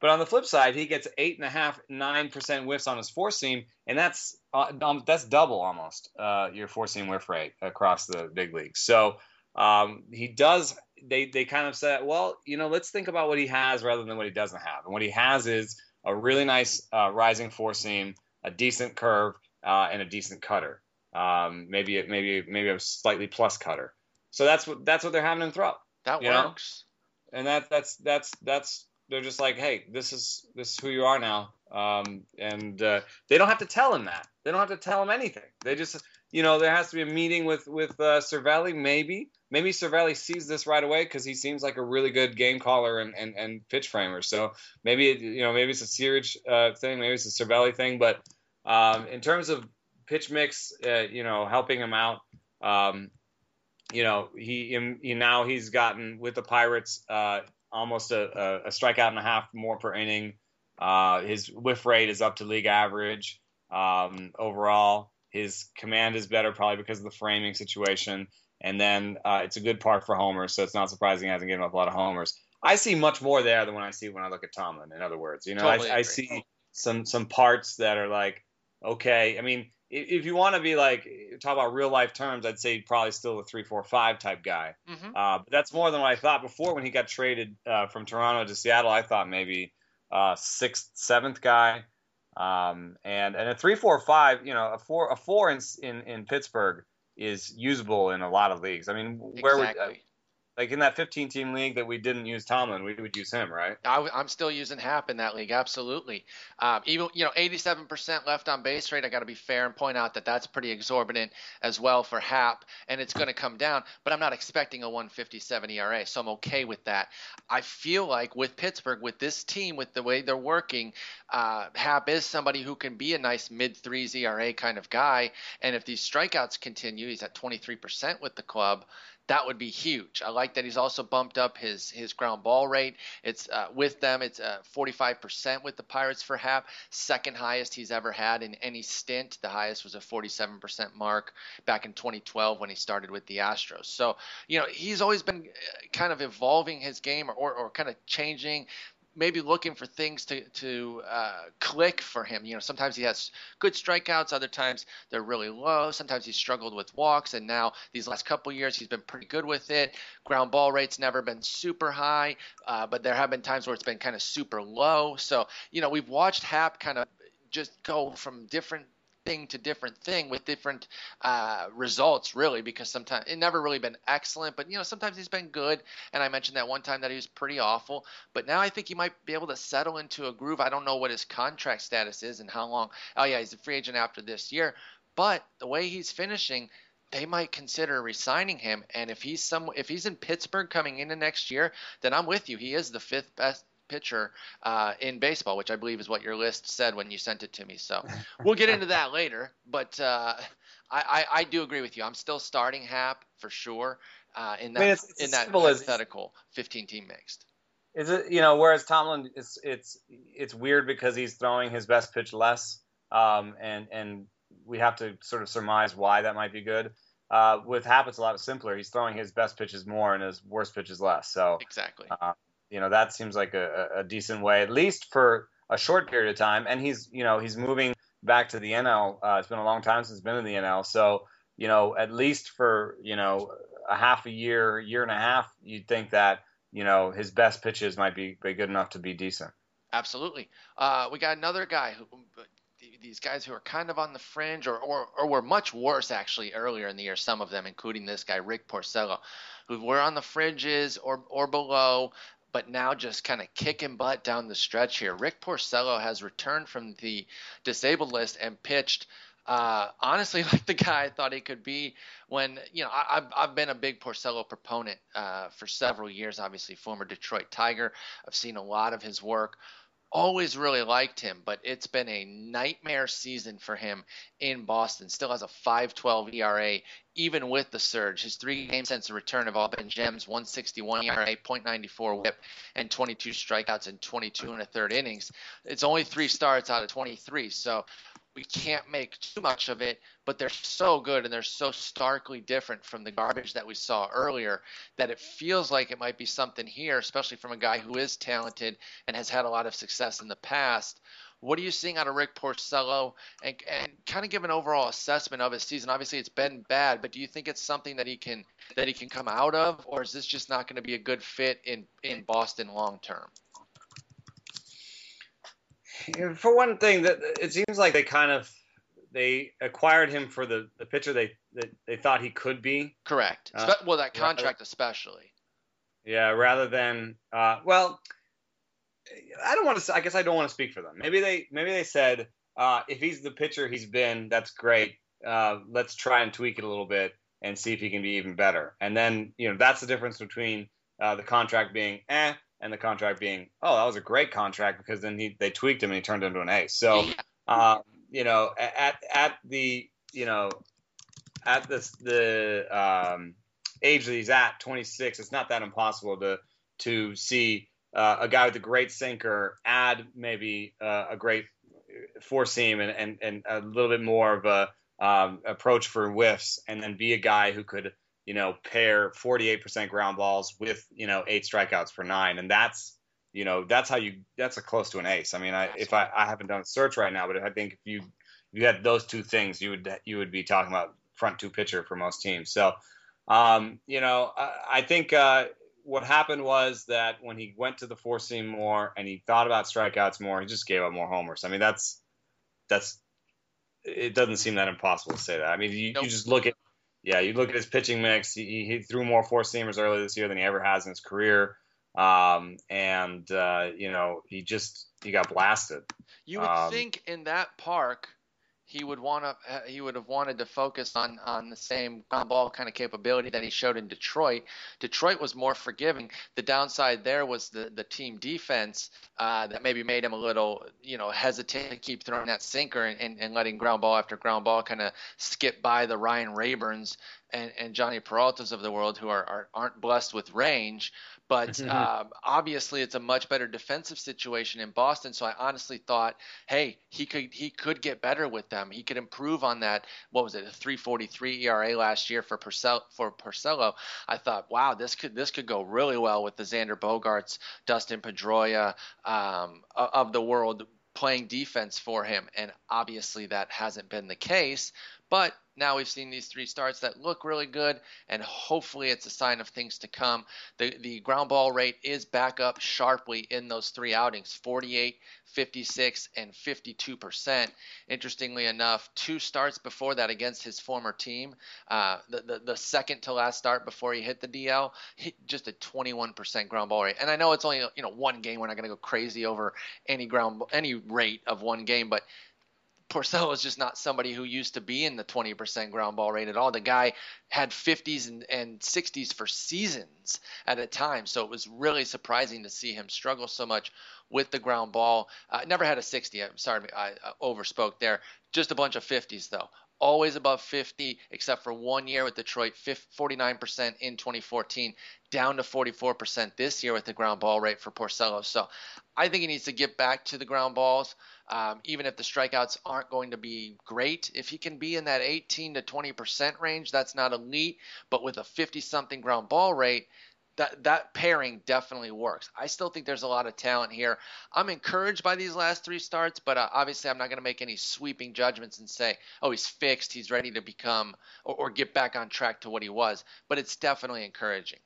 But on the flip side, he gets eight and a half, nine percent whiffs on his four seam, and that's uh, um, that's double almost uh, your four seam whiff rate across the big leagues. So um, he does. They they kind of said, well, you know, let's think about what he has rather than what he doesn't have. And what he has is a really nice uh, rising four seam, a decent curve, uh, and a decent cutter. Um, maybe it, maybe maybe a slightly plus cutter. So that's what that's what they're having him throw That You know? works. and that that's that's that's they're just like, hey, this is this is who you are now, um, and uh, they don't have to tell him that. They don't have to tell him anything. They just, you know, there has to be a meeting with with uh, Cervelli. Maybe maybe Cervelli sees this right away because he seems like a really good game caller and and, and pitch framer. So maybe it, you know maybe it's a Searage uh, thing, maybe it's a Cervelli thing. But um, in terms of pitch mix, uh, you know, helping him out. Um, you know, he, he now he's gotten with the Pirates uh, almost a, a, strikeout and a half more per inning. Uh, his whiff rate is up to league average um, overall. His command is better, probably because of the framing situation. And then uh, it's a good park for homers, so it's not surprising he hasn't given up a lot of homers. I see much more there than when I see when I look at Tomlin. In other words, you know, Totally I, I see some some parts that are like, okay. I mean, if, you want to be like talk about real life terms, I'd say probably still a three, four, five type guy. hmm Uh, but that's more than what I thought before when he got traded uh, from Toronto to Seattle. I thought maybe uh, sixth, seventh guy, um, and and a three, four, five. You know, a four, a four in in, in Pittsburgh is usable in a lot of leagues. I mean, where would uh, Exactly. Like in that 15 team league that we didn't use Tomlin, we would use him, right? I, am still using Happ in that league, absolutely. Um, even you know, 87% left on base rate. I got to be fair and point out that that's pretty exorbitant as well for Happ, and it's going to come down. But I'm not expecting a 157 ERA, so I'm okay with that. I feel like with Pittsburgh, with this team, with the way they're working, uh, Happ is somebody who can be a nice mid threes ERA kind of guy. And if these strikeouts continue, he's at 23% with the club that would be huge. I like that he's also bumped up his his ground ball rate. It's uh, with them, it's uh, 45% with the Pirates for Happ, second highest he's ever had in any stint. The highest was a 47% mark back in 2012 when he started with the Astros. So you know he's always been uh, kind of evolving his game or, or, or kind of changing maybe looking for things to to uh, click for him. You know, sometimes he has good strikeouts, other times they're really low. Sometimes he's struggled with walks, and now these last couple years he's been pretty good with it. Ground ball rate's never been super high, uh, but there have been times where it's been kind of super low. So you know, we've watched Happ kind of just go from different thing to different thing with different uh, results, really, because sometimes it never really been excellent, but you know sometimes he's been good. And I mentioned that one time that he was pretty awful, but now I think he might be able to settle into a groove. I don't know what his contract status is and how long. Oh yeah, he's a free agent after this year, but the way he's finishing they might consider resigning him. And if he's some, if he's in Pittsburgh coming into next year, then I'm with you. He is the fifth best pitcher uh, in baseball, which I believe is what your list said when you sent it to me. So we'll get into that later. But uh, I, I, I, do agree with you. I'm still starting Happ for sure uh, in that I mean, it's, it's in that hypothetical 15 team mixed. Is it you know whereas Tomlin it's it's it's weird because he's throwing his best pitch less, um, and and we have to sort of surmise why that might be good. Uh, with Happ, it's a lot simpler. He's throwing his best pitches more and his worst pitches less. So exactly. Uh, you know that seems like a, a decent way, at least for a short period of time. And he's you know he's moving back to the NL. Uh, it's been a long time since he's been in the NL, so you know at least for you know a half a year, year and a half, you'd think that you know his best pitches might be, be good enough to be decent. Absolutely. Uh, we got another guy who these guys who are kind of on the fringe or, or, or were much worse actually earlier in the year, some of them, including this guy, Rick Porcello, who were on the fringes or, or below, but now just kind of kicking butt down the stretch here. Rick Porcello has returned from the disabled list and pitched uh, honestly like the guy I thought he could be when, you know, I, have I've been a big Porcello proponent uh, for several years, obviously, former Detroit Tiger. I've seen a lot of his work always really liked him, but it's been a nightmare season for him in Boston. Still has a 5.12 ERA, even with the surge. His three games since the return have all been gems: 161 ERA, .94 WHIP, and 22 strikeouts in 22 and a third innings. It's only three starts out of 23, so we can't make too much of it, but they're so good and they're so starkly different from the garbage that we saw earlier that it feels like it might be something here, especially from a guy who is talented and has had a lot of success in the past. What are you seeing out of Rick Porcello and, and kind of give an overall assessment of his season? Obviously, it's been bad, but do you think it's something that he can that he can come out of, or is this just not going to be a good fit in in Boston long term? For one thing, that it seems like they kind of they acquired him for the, the pitcher they, they they thought he could be. Correct. Uh, well, that contract rather, especially. Yeah, rather than uh, well, I don't want to. I guess I don't want to speak for them. Maybe they maybe they said uh, if he's the pitcher he's been, that's great. Uh, let's try and tweak it a little bit and see if he can be even better. And then you know that's the difference between uh, the contract being eh and the contract being, oh, that was a great contract because then he they tweaked him and he turned into an ace. So, um, you know, at at the you know at this the um, age that he's at, 26, it's not that impossible to to see uh, a guy with a great sinker add maybe uh, a great four seam and, and and a little bit more of a um, approach for whiffs, and then be a guy who could you know, pair 48% ground balls with, you know, eight strikeouts for nine. And that's, you know, that's how you, that's a close to an ace. I mean, I, if I, I haven't done a search right now, but I think if you, if you had those two things, you would, you would be talking about front two pitcher for most teams. So, um, you know, I, I think, uh, what happened was that when he went to the four seam more and he thought about strikeouts more, he just gave up more homers. I mean, that's, that's, it doesn't seem that impossible to say that. I mean, you, nope. you just look at yeah, you look at his pitching mix. He, he threw more four seamers earlier this year than he ever has in his career, um, and uh, you know he just he got blasted. You would um, think in that park he would want to he would have wanted to focus on on the same ground ball kind of capability that he showed in Detroit. Detroit was more forgiving. The downside there was the the team defense uh, that maybe made him a little you know hesitant to keep throwing that sinker and, and, and letting ground ball after ground ball kind of skip by the Ryan Raburns and, and Jhonny Peraltas of the world who are, are aren't blessed with range. But uh, obviously, it's a much better defensive situation in Boston. So I honestly thought, hey, he could he could get better with them. He could improve on that. What was it, a 3.43 ERA last year for Purcell, for Porcello? I thought, wow, this could this could go really well with the Xander Bogaerts, Dustin Pedroia um, of the world playing defense for him. And obviously, that hasn't been the case. But now we've seen these three starts that look really good, and hopefully it's a sign of things to come. The, the ground ball rate is back up sharply in those three outings 48, 56, and 52%. Interestingly enough, two starts before that against his former team, uh, the, the, the, second to last start before he hit the DL, hit just a 21% ground ball rate. And I know it's only you know one game, we're not going to go crazy over any ground any rate of one game, but Porcello is just not somebody who used to be in the 20% ground ball rate at all. The guy had 50s and, and 60s for seasons at a time, so it was really surprising to see him struggle so much with the ground ball. Uh, never had a 60. I'm sorry, I, I overspoke there. Just a bunch of 50s though always above 50, except for one year with Detroit, 49% in 2014, down to 44% this year with the ground ball rate for Porcello. So I think he needs to get back to the ground balls. Um, even if the strikeouts aren't going to be great, if he can be in that 18 to 20% range, that's not elite. But with a 50 something ground ball rate, that that pairing definitely works. I still think there's a lot of talent here. I'm encouraged by these last three starts, but uh, obviously I'm not going to make any sweeping judgments and say, "Oh, he's fixed. He's ready to become or, or get back on track to what he was." But it's definitely encouraging.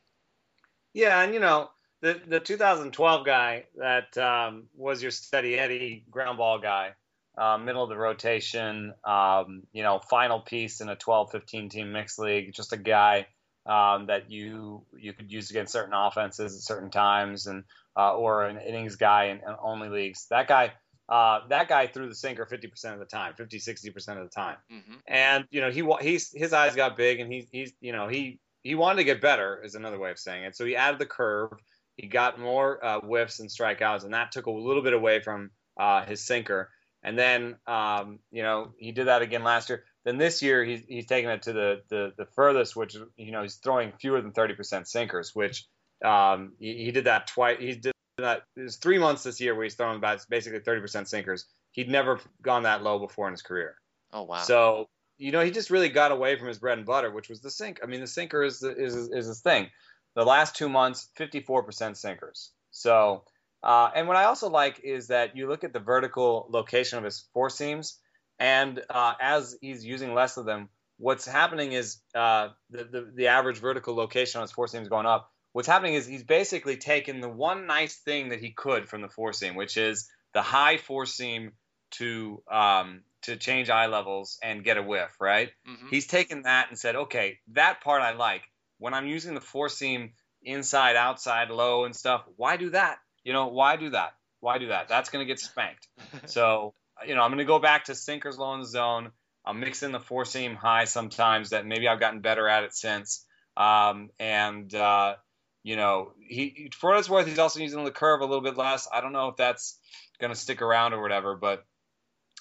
Yeah, and you know, the the 2012 guy that um, was your steady Eddie ground ball guy, uh, middle of the rotation, um, you know, final piece in a 12-15 team mixed league, just a guy um, that you you could use against certain offenses at certain times, and uh, or an innings guy in, in only leagues. That guy. Uh, that guy threw the sinker 50% of the time, 50, 60% of the time. Mm-hmm. And, you know, he, he's, his eyes got big and he's, he's, you know, he, he wanted to get better is another way of saying it. So he added the curve he got more uh, whiffs and strikeouts, and that took a little bit away from uh, his sinker. And then, um, you know, he did that again last year. Then this year, he's, he's taken it to the, the, the furthest, which, you know, he's throwing fewer than 30% sinkers, which um, he, he, did that twice. He did that. There's three months this year where he's throwing about basically 30% sinkers. He'd never gone that low before in his career. Oh, wow. So, you know, he just really got away from his bread and butter, which was the sink. I mean, the sinker is, the, is, is his thing. The last two months, 54% sinkers. So, uh, and what I also like is that you look at the vertical location of his four seams, and uh, as he's using less of them, what's happening is uh, the, the, the average vertical location on his four is going up. What's happening is he's basically taken the one nice thing that he could from the four seam, which is the high four seam to um, to change eye levels and get a whiff, right? Mm-hmm. He's taken that and said, okay, that part I like when I'm using the four seam inside, outside, low, and stuff, why do that? You know, why do that? Why do that? That's going to get spanked. so, you know, I'm going to go back to sinkers low in the zone. I'll mix in the four seam high sometimes that maybe I've gotten better at it since. Um, and, uh, you know, he for what it's worth, he's also using the curve a little bit less. I don't know if that's going to stick around or whatever, but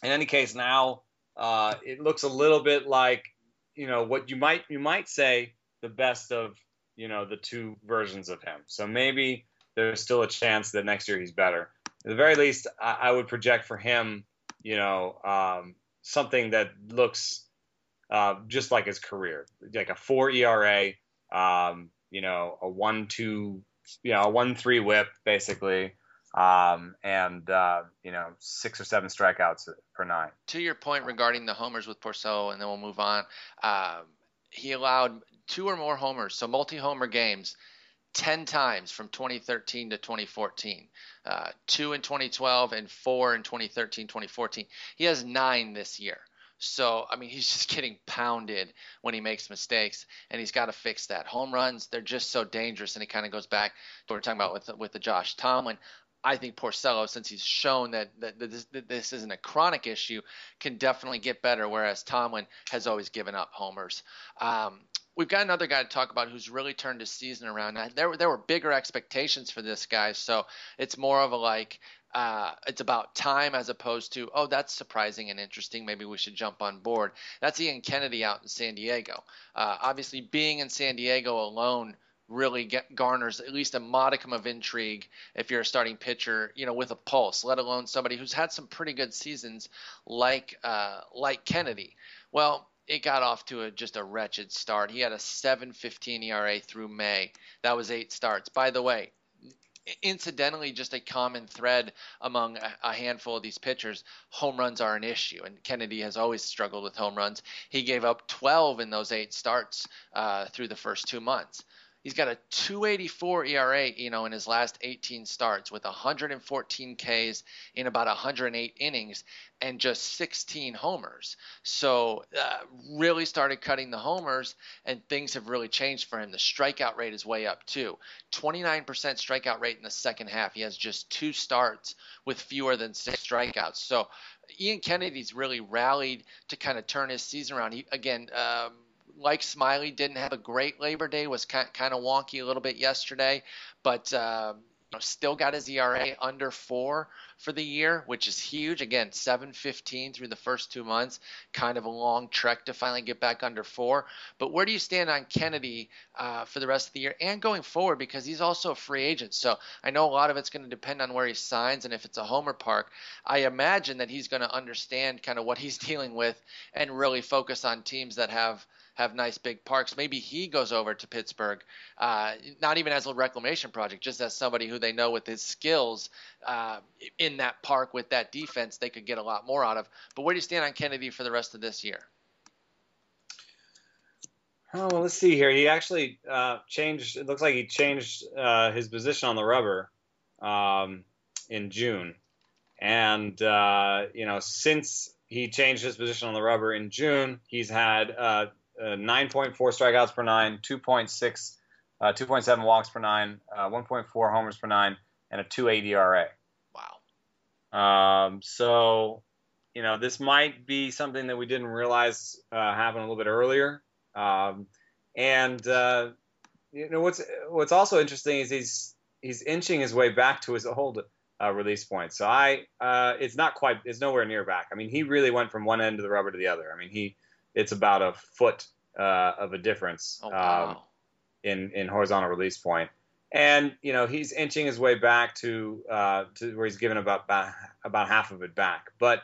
in any case, now uh, it looks a little bit like, you know, what you might you might say the best of you know the two versions of him. So maybe there's still a chance that next year he's better. At the very least, I, I would project for him, you know, um, something that looks uh, just like his career, like a four ERA, um, you know, a one two, you know, a one three WHIP basically. Um, and uh, you know six or seven strikeouts per nine. To your point regarding the homers with Porcello, and then we'll move on. Um, he allowed two or more homers, so multi-homer games, 10 times from 2013 to 2014. Uh, two in 2012 and four in 2013, 2014. He has nine this year. So, I mean, he's just getting pounded when he makes mistakes, and he's got to fix that. Home runs, they're just so dangerous, and it kind of goes back to what we're talking about with with the Josh Tomlin. I think Porcello, since he's shown that, that, this, that this isn't a chronic issue, can definitely get better, whereas Tomlin has always given up homers. Um, we've got another guy to talk about who's really turned his season around. There, there were bigger expectations for this guy, so it's more of a like uh, it's about time as opposed to oh that's surprising and interesting maybe we should jump on board. That's Ian Kennedy out in San Diego. Uh, obviously, being in San Diego alone really get, garners at least a modicum of intrigue if you're a starting pitcher, you know, with a pulse. Let alone somebody who's had some pretty good seasons like uh, like Kennedy. Well, it got off to a, just a wretched start. He had a 7.15 ERA through May. That was eight starts. By the way, incidentally, just a common thread among a, handful of these pitchers, home runs are an issue. And Kennedy has always struggled with home runs. He gave up 12 in those eight starts uh, through the first two months. He's got a 284 ERA, you know, in his last 18 starts with 114 Ks in about 108 innings and just 16 homers. So uh, really started cutting the homers, and things have really changed for him. The strikeout rate is way up too. 29% strikeout rate in the second half. He has just two starts with fewer than six strikeouts. So Ian Kennedy's really rallied to kind of turn his season around. He again. Um, like Smyly, didn't have a great Labor Day, was kind, of wonky a little bit yesterday, but uh, you know, still got his ERA under four for the year, which is huge. Again, 7.15 through the first two months, kind of a long trek to finally get back under four. But where do you stand on Kennedy uh, for the rest of the year and going forward? Because he's also a free agent, so I know a lot of it's going to depend on where he signs and if it's a homer park. I imagine that he's going to understand kind of what he's dealing with and really focus on teams that have have nice big parks. Maybe he goes over to Pittsburgh, uh, not even as a reclamation project, just as somebody who they know with his skills uh, in that park with that defense, they could get a lot more out of. But where do you stand on Kennedy for the rest of this year? Oh, well, let's see here. He actually uh, changed. It looks like he changed uh, his position on the rubber um, in June, and uh, you know since he changed his position on the rubber in June, he's had uh, uh, 9.4 strikeouts per nine, 2.6, uh, 2.7 walks per nine, uh, 1.4 homers per nine, and a 2.8 ERA. Wow. Um, so, you know, this might be something that we didn't realize uh, happened a little bit earlier. Um, and uh, you know what's what's also interesting is he's he's inching his way back to his old uh, release point. So I, uh, it's not quite, it's nowhere near back. I mean, he really went from one end of the rubber to the other. I mean, he it's about a foot uh, of a difference oh, wow. um, in in horizontal release point. And you know he's inching his way back to uh, to where he's given about about half of it back. But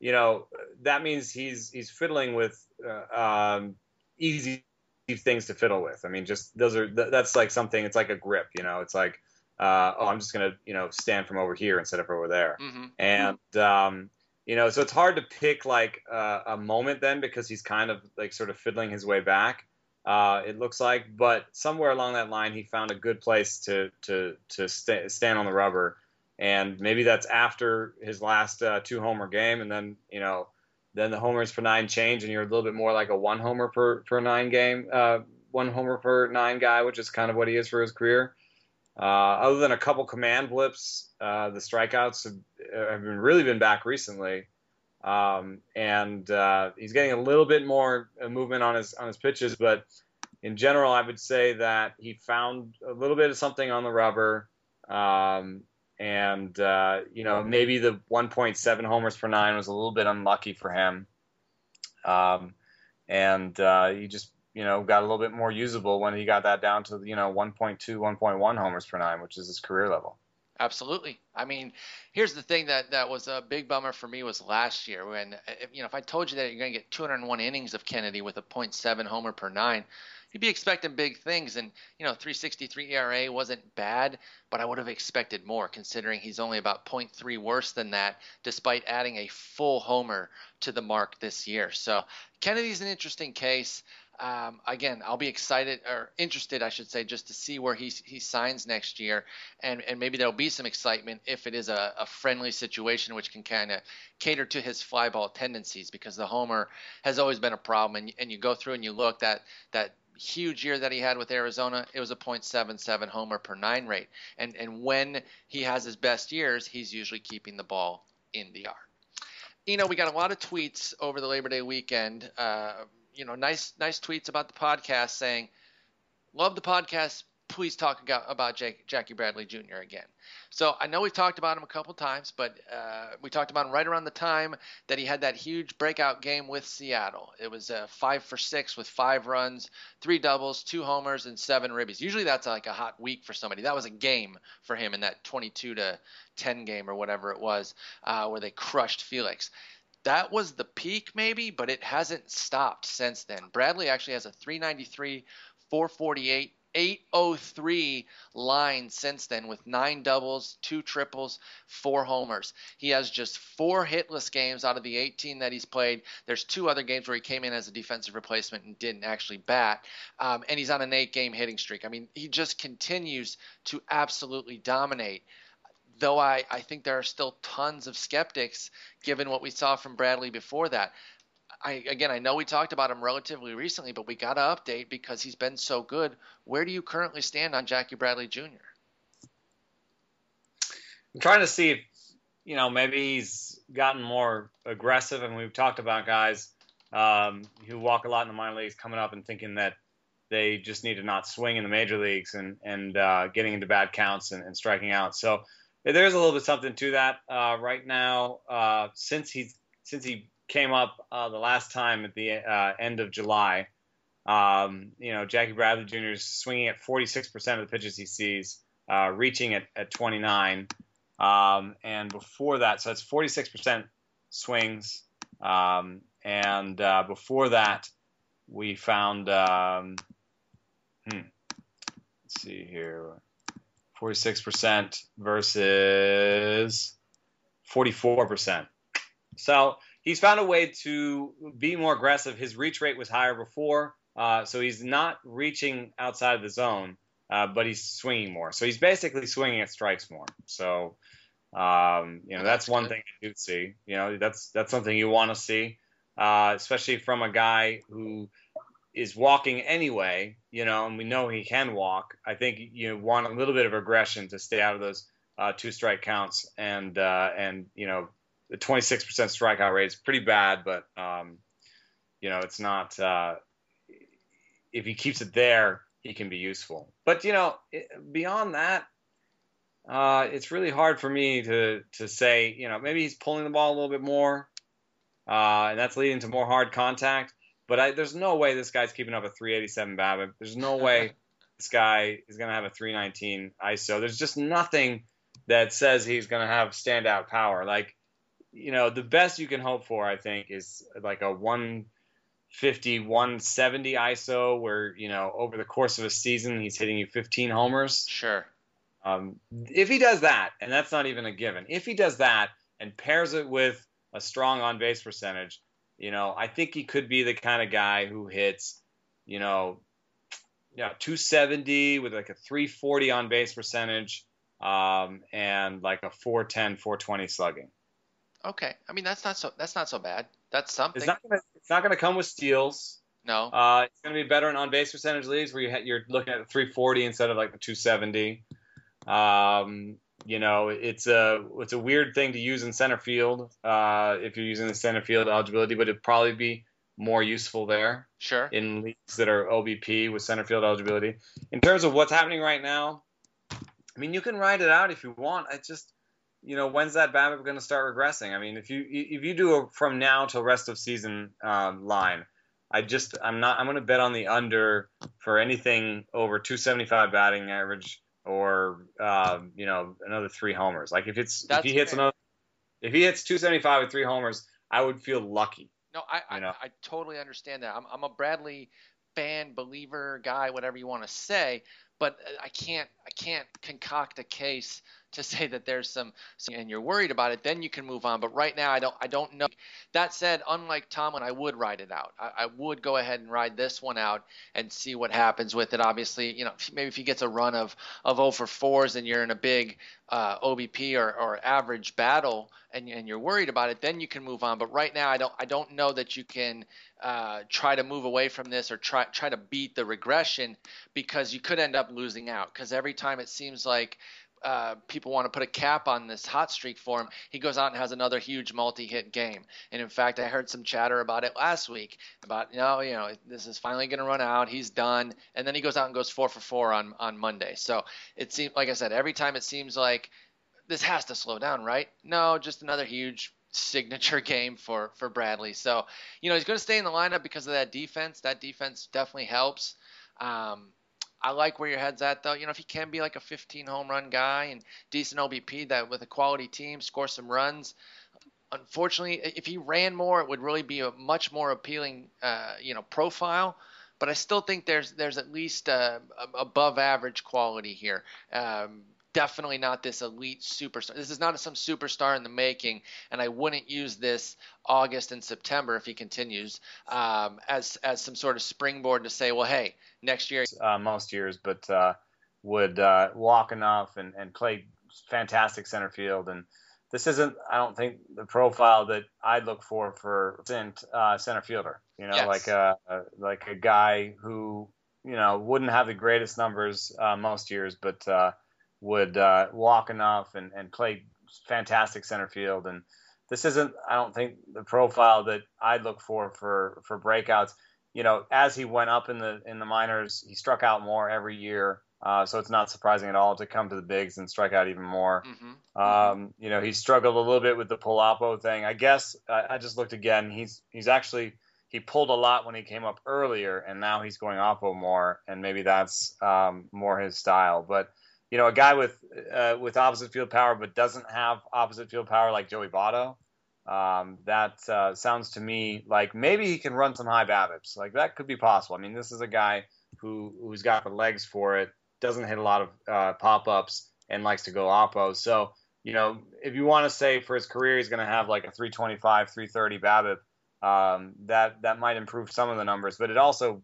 you know that means he's he's fiddling with uh, um, easy things to fiddle with. I mean, just those are that's like something. It's like a grip. You know, it's like uh, oh, I'm just gonna you know stand from over here instead of over there. Mm-hmm. And um, you know, so it's hard to pick like uh, a moment then because he's kind of like sort of fiddling his way back. Uh, it looks like, but somewhere along that line, he found a good place to to to st- stand on the rubber, and maybe that's after his last uh, two homer game, and then you know, then the homers per nine change, and you're a little bit more like a one homer per per nine game, uh, one homer per nine guy, which is kind of what he is for his career. Uh, other than a couple command blips, uh, the strikeouts have, have been really been back recently, um, and uh, he's getting a little bit more uh, movement on his on his pitches. But in general, I would say that he found a little bit of something on the rubber, um, and uh, you know maybe the 1.7 homers per nine was a little bit unlucky for him, um, and uh, he just you know, got a little bit more usable when he got that down to, you know, 1.2, 1.1 homers per nine, which is his career level. Absolutely. I mean, here's the thing that, that was a big bummer for me was last year when, eh, you know, if I told you that you're going to get 201 innings of Kennedy with a 0.7 homer per nine, you'd be expecting big things. And, you know, 363 ERA wasn't bad, but I would have expected more considering he's only about 0.3 worse than that, despite adding a full homer to the mark this year. So Kennedy's an interesting case. Um, again, I'll be excited or interested, I should say, just to see where he he signs next year, and and maybe there'll be some excitement if it is a, a friendly situation which can kind of cater to his fly ball tendencies because the homer has always been a problem, and and you go through and you look that that huge year that he had with Arizona, it was a .77 homer per nine rate, and and when he has his best years, he's usually keeping the ball in the yard. You know, we got a lot of tweets over the Labor Day weekend. Uh, you know, nice nice tweets about the podcast saying, "Love the podcast. Please talk about Jake, Jackie Bradley Jr. again." So I know we've talked about him a couple times, but uh, we talked about him right around the time that he had that huge breakout game with Seattle. It was a five for six with five runs, three doubles, two homers, and seven ribbies. Usually that's like a hot week for somebody. That was a game for him in that 22 to 10 game or whatever it was, uh, where they crushed Felix that was the peak maybe, but it hasn't stopped since then. Bradley actually has a 393, 448, 803 line since then with nine doubles, two triples, four homers. He has just four hitless games out of the 18 that he's played. There's two other games where he came in as a defensive replacement and didn't actually bat. Um, and he's on an eight game hitting streak. I mean, he just continues to absolutely dominate though I, I think there are still tons of skeptics given what we saw from Bradley before that. I again I know we talked about him relatively recently, but we got to update because he's been so good. Where do you currently stand on Jackie Bradley Jr.? I'm trying to see if you know maybe he's gotten more aggressive, and we've talked about guys um, who walk a lot in the minor leagues coming up and thinking that they just need to not swing in the major leagues and and uh, getting into bad counts and, and striking out. So there's a little bit something to that uh, right now. Uh, since he since he came up uh, the last time at the uh, end of July, um, you know Jackie Bradley Jr. is swinging at 46% of the pitches he sees, uh, reaching at, at 29, um, and before that, so that's 46% swings, um, and uh, before that, we found. Um, hmm, let's see here. 46% versus 44%. So he's found a way to be more aggressive. His reach rate was higher before, uh, so he's not reaching outside of the zone, uh, but he's swinging more. So he's basically swinging at strikes more. So um, you know that's, one thing you do see. You know that's that's something you want to see, uh, especially from a guy who is walking anyway, you know, and we know he can walk. I think you want a little bit of aggression to stay out of those uh, two strike counts, and uh, and you know, the 26% strikeout rate is pretty bad, but um, you know, it's not. Uh, if he keeps it there, he can be useful. But you know, beyond that, uh, it's really hard for me to to say. You know, maybe he's pulling the ball a little bit more, uh, and that's leading to more hard contact. But I, there's no way this guy's keeping up a 387 BABIP. There's no way this guy is going to have a 319 ISO. There's just nothing that says he's going to have standout power. Like, you know, the best you can hope for, I think, is like a 150, 170 ISO, where you know over the course of a season he's hitting you 15 homers. Sure. Um, if he does that, and that's not even a given, if he does that and pairs it with a strong on base percentage, you know, I think he could be the kind of guy who hits, you know, yeah, 270 with like a 340 on base percentage um, and like a 410, 420 slugging. Okay, I mean that's not so that's not so bad. That's something. It's not gonna, it's not going to come with steals. No. Uh, it's going to be better in on base percentage leagues where you ha- you're looking at the 340 instead of like the 270. Um, you know, it's a it's a weird thing to use in center field uh, if you're using the center field eligibility, but it'd probably be more useful there. Sure. In leagues that are OBP with center field eligibility. In terms of what's happening right now, I mean, you can ride it out if you want. I just, you know, when's that BABIP going to start regressing? I mean, if you if you do a from now till rest of season um, line, I just I'm not I'm going to bet on the under for anything over 275 batting average or um, you know another three homers. Like if it's That's if he hits fair. another if he hits 275 with three homers, I would feel lucky. No, I you know? I, I, totally understand that. I'm, I'm a Bradley fan, believer, guy, whatever you want to say. But I can't I can't concoct a case to say that there's some and you're worried about it, then you can move on. But right now, I don't I don't know. That said, unlike Tomlin, I would ride it out. I, I would go ahead and ride this one out and see what happens with it. Obviously, you know maybe if he gets a run of of 0 for fours and you're in a big uh, OBP or, or average battle and, and you're worried about it, then you can move on. But right now, I don't I don't know that you can uh, try to move away from this or try try to beat the regression because you could end up losing out. Because every time it seems like uh, people want to put a cap on this hot streak for him, he goes out and has another huge multi-hit game. And in fact, I heard some chatter about it last week about you know, you know, this is finally going to run out. He's done, and then he goes out and goes four for four on on Monday. So it seems, like I said, every time it seems like this has to slow down, right? No, just another huge signature game for for Bradley. So you know, he's going to stay in the lineup because of that defense. That defense definitely helps. Um, I like where your head's at though. You know, if he can be like a 15 home run guy and decent OBP, that with a quality team, score some runs. Unfortunately, if he ran more, it would really be a much more appealing, uh, you know, profile. But I still think there's there's at least uh, above average quality here. Um, definitely not this elite superstar. This is not some superstar in the making, and I wouldn't use this August and September if he continues um, as as some sort of springboard to say, well, hey, next year. Uh, most years, but uh, would uh, walk enough and, and play fantastic center field. And this isn't, I don't think, the profile that I'd look for for uh, center fielder. You know, yes. like a, a, like a guy who you know wouldn't have the greatest numbers uh, most years, but uh, would walk enough and, and play fantastic center field. And this isn't, I don't think, the profile that I'd look for for for breakouts you know, as he went up in the in the minors, he struck out more every year. Uh, so it's not surprising at all to come to the bigs and strike out even more. Mm-hmm. Um, you know, he struggled a little bit with the pull oppo thing. I guess I, I, just looked again. He's he's actually he pulled a lot when he came up earlier, and now he's going oppo more, and maybe that's um, more his style. But you know, a guy with uh, with opposite field power but doesn't have opposite field power like Joey Votto, um, that uh, sounds to me like maybe he can run some high BABIPs. Like that could be possible. I mean, this is a guy who who's got the legs for it, doesn't hit a lot of uh, pop ups, and likes to go oppo. So you know, if you want to say for his career he's going to have like a 325, 330 BABIP, um, that that might improve some of the numbers, but it also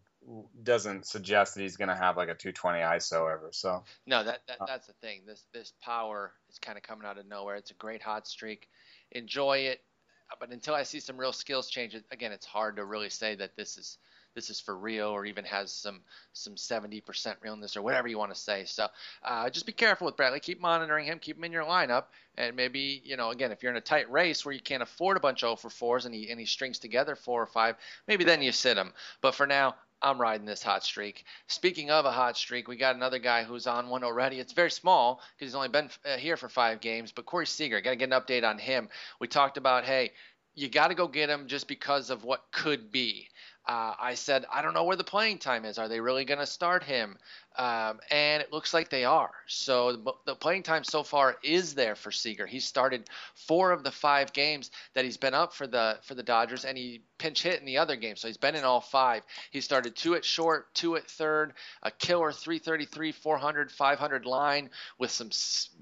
doesn't suggest that he's going to have like a 220 ISO ever. So no, that, that that's the thing. This this power is kind of coming out of nowhere. It's a great hot streak. Enjoy it but until I see some real skills changes, again, it's hard to really say that this is this is for real or even has some some 70% realness or whatever you want to say. So uh, just be careful with Bradley. Keep monitoring him. Keep him in your lineup. And maybe you know again if you're in a tight race where you can't afford a bunch of 0 for fours and he and he strings together four or five, maybe then you sit him. But for now, I'm riding this hot streak. Speaking of a hot streak, we got another guy who's on one already. It's very small because he's only been uh, here for five games. But Corey Seager, got to get an update on him. We talked about, hey, you got to go get him just because of what could be. Uh, I said, I don't know where the playing time is. Are they really going to start him? Um, and it looks like they are. So the, the, playing time so far is there for Seager. He started four of the five games that he's been up for the for the Dodgers, and he pinch hit in the other game. So he's been in all five. He started two at short, two at third, a killer 333, 400, 500 line with some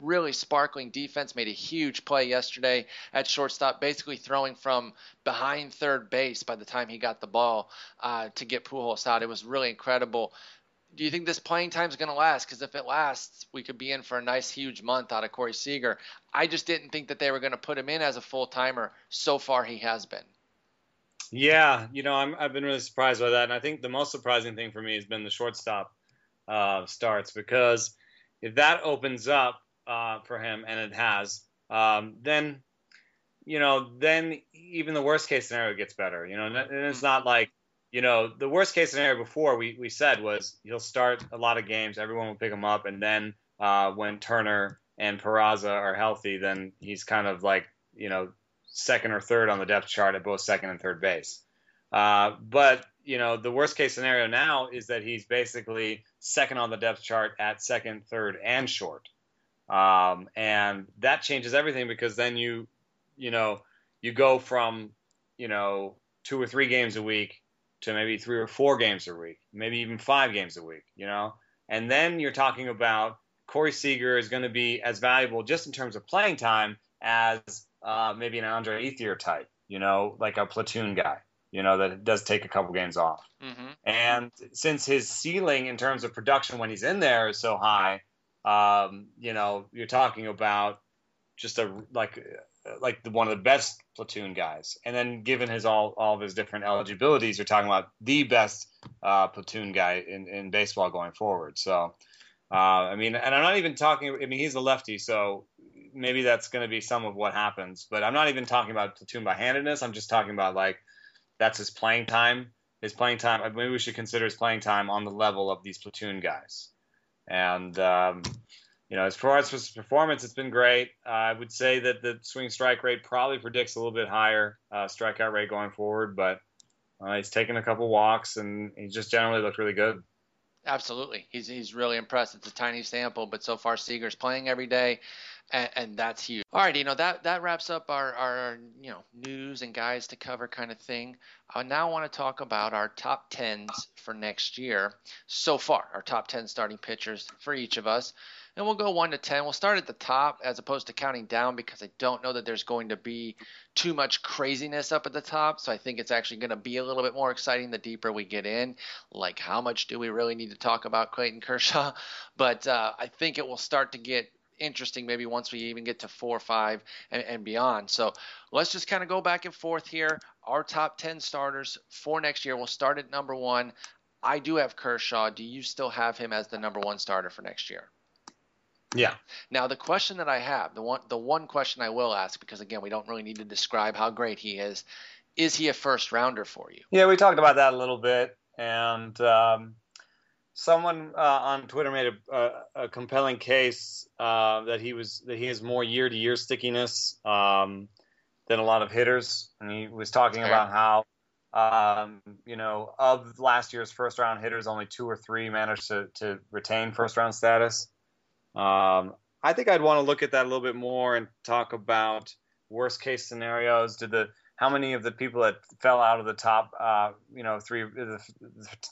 really sparkling defense. Made a huge play yesterday at shortstop, basically throwing from behind third base by the time he got the ball uh, to get Pujols out. It was really incredible do you think this playing time is going to last? Because if it lasts, we could be in for a nice, huge month out of Corey Seager. I just didn't think that they were going to put him in as a full timer. So far, he has been. Yeah, you know, i have been really surprised by that, and I think the most surprising thing for me has been the shortstop uh, starts because if that opens up uh, for him, and it has, um, then you know, then even the worst case scenario gets better. You know, and it's mm. not like you know, the worst case scenario before we, we said was he'll start a lot of games, everyone will pick him up, and then uh, when Turner and Peraza are healthy, then he's kind of like, you know, second or third on the depth chart at both second and third base. Uh, but, you know, the worst case scenario now is that he's basically second on the depth chart at second, third, and short. Um, and that changes everything because then you, you know, you go from, you know, two or three games a week to maybe three or four games a week, maybe even five games a week, you know? And then you're talking about Corey Seager is going to be as valuable just in terms of playing time as uh, maybe an Andre Ethier type, you know, like a platoon guy, you know, that does take a couple games off. Mm-hmm. And since his ceiling in terms of production when he's in there is so high, um, you know, you're talking about just a like like the, one of the best platoon guys. And then given his all all of his different eligibilities, you're talking about the best uh, platoon guy in, in baseball going forward. So, uh, I mean, and I'm not even talking. I mean, he's a lefty, so maybe that's going to be some of what happens. But I'm not even talking about platoon by handedness. I'm just talking about like that's his playing time. His playing time. Maybe we should consider his playing time on the level of these platoon guys. And um, you know, as far as his performance, it's been great. Uh, I would say that the swing strike rate probably predicts a little bit higher uh, strikeout rate going forward, but uh, he's taken a couple walks and he just generally looked really good. Absolutely, he's he's really impressed. It's a tiny sample, but so far Seager's playing every day, and, and that's huge. All right, you know that that wraps up our our you know news and guys to cover kind of thing. I now want to talk about our top tens for next year. So far, our top ten starting pitchers for each of us and we'll go 1 to 10. We'll start at the top as opposed to counting down because I don't know that there's going to be too much craziness up at the top. So I think it's actually going to be a little bit more exciting the deeper we get in. Like, how much do we really need to talk about Clayton Kershaw? But uh, I think it will start to get interesting maybe once we even get to four, five, and, and beyond. So let's just kind of go back and forth here. Our top 10 starters for next year. We'll start at number one. I do have Kershaw. Do you still have him as the number one starter for next year? Yeah. Now the question that I have, the one the one question I will ask, because again we don't really need to describe how great he is, is he a first rounder for you? Yeah, we talked about that a little bit, and um, someone uh, on Twitter made a, a, a compelling case uh, that he was that he has more year to year stickiness um, than a lot of hitters, and he was talking about how. Um, you know, of last year's first round hitters, only two or three managed to, to retain first round status. Um, I think I'd want to look at that a little bit more and talk about worst case scenarios. Did the how many of the people that fell out of the top, uh, you know, three the,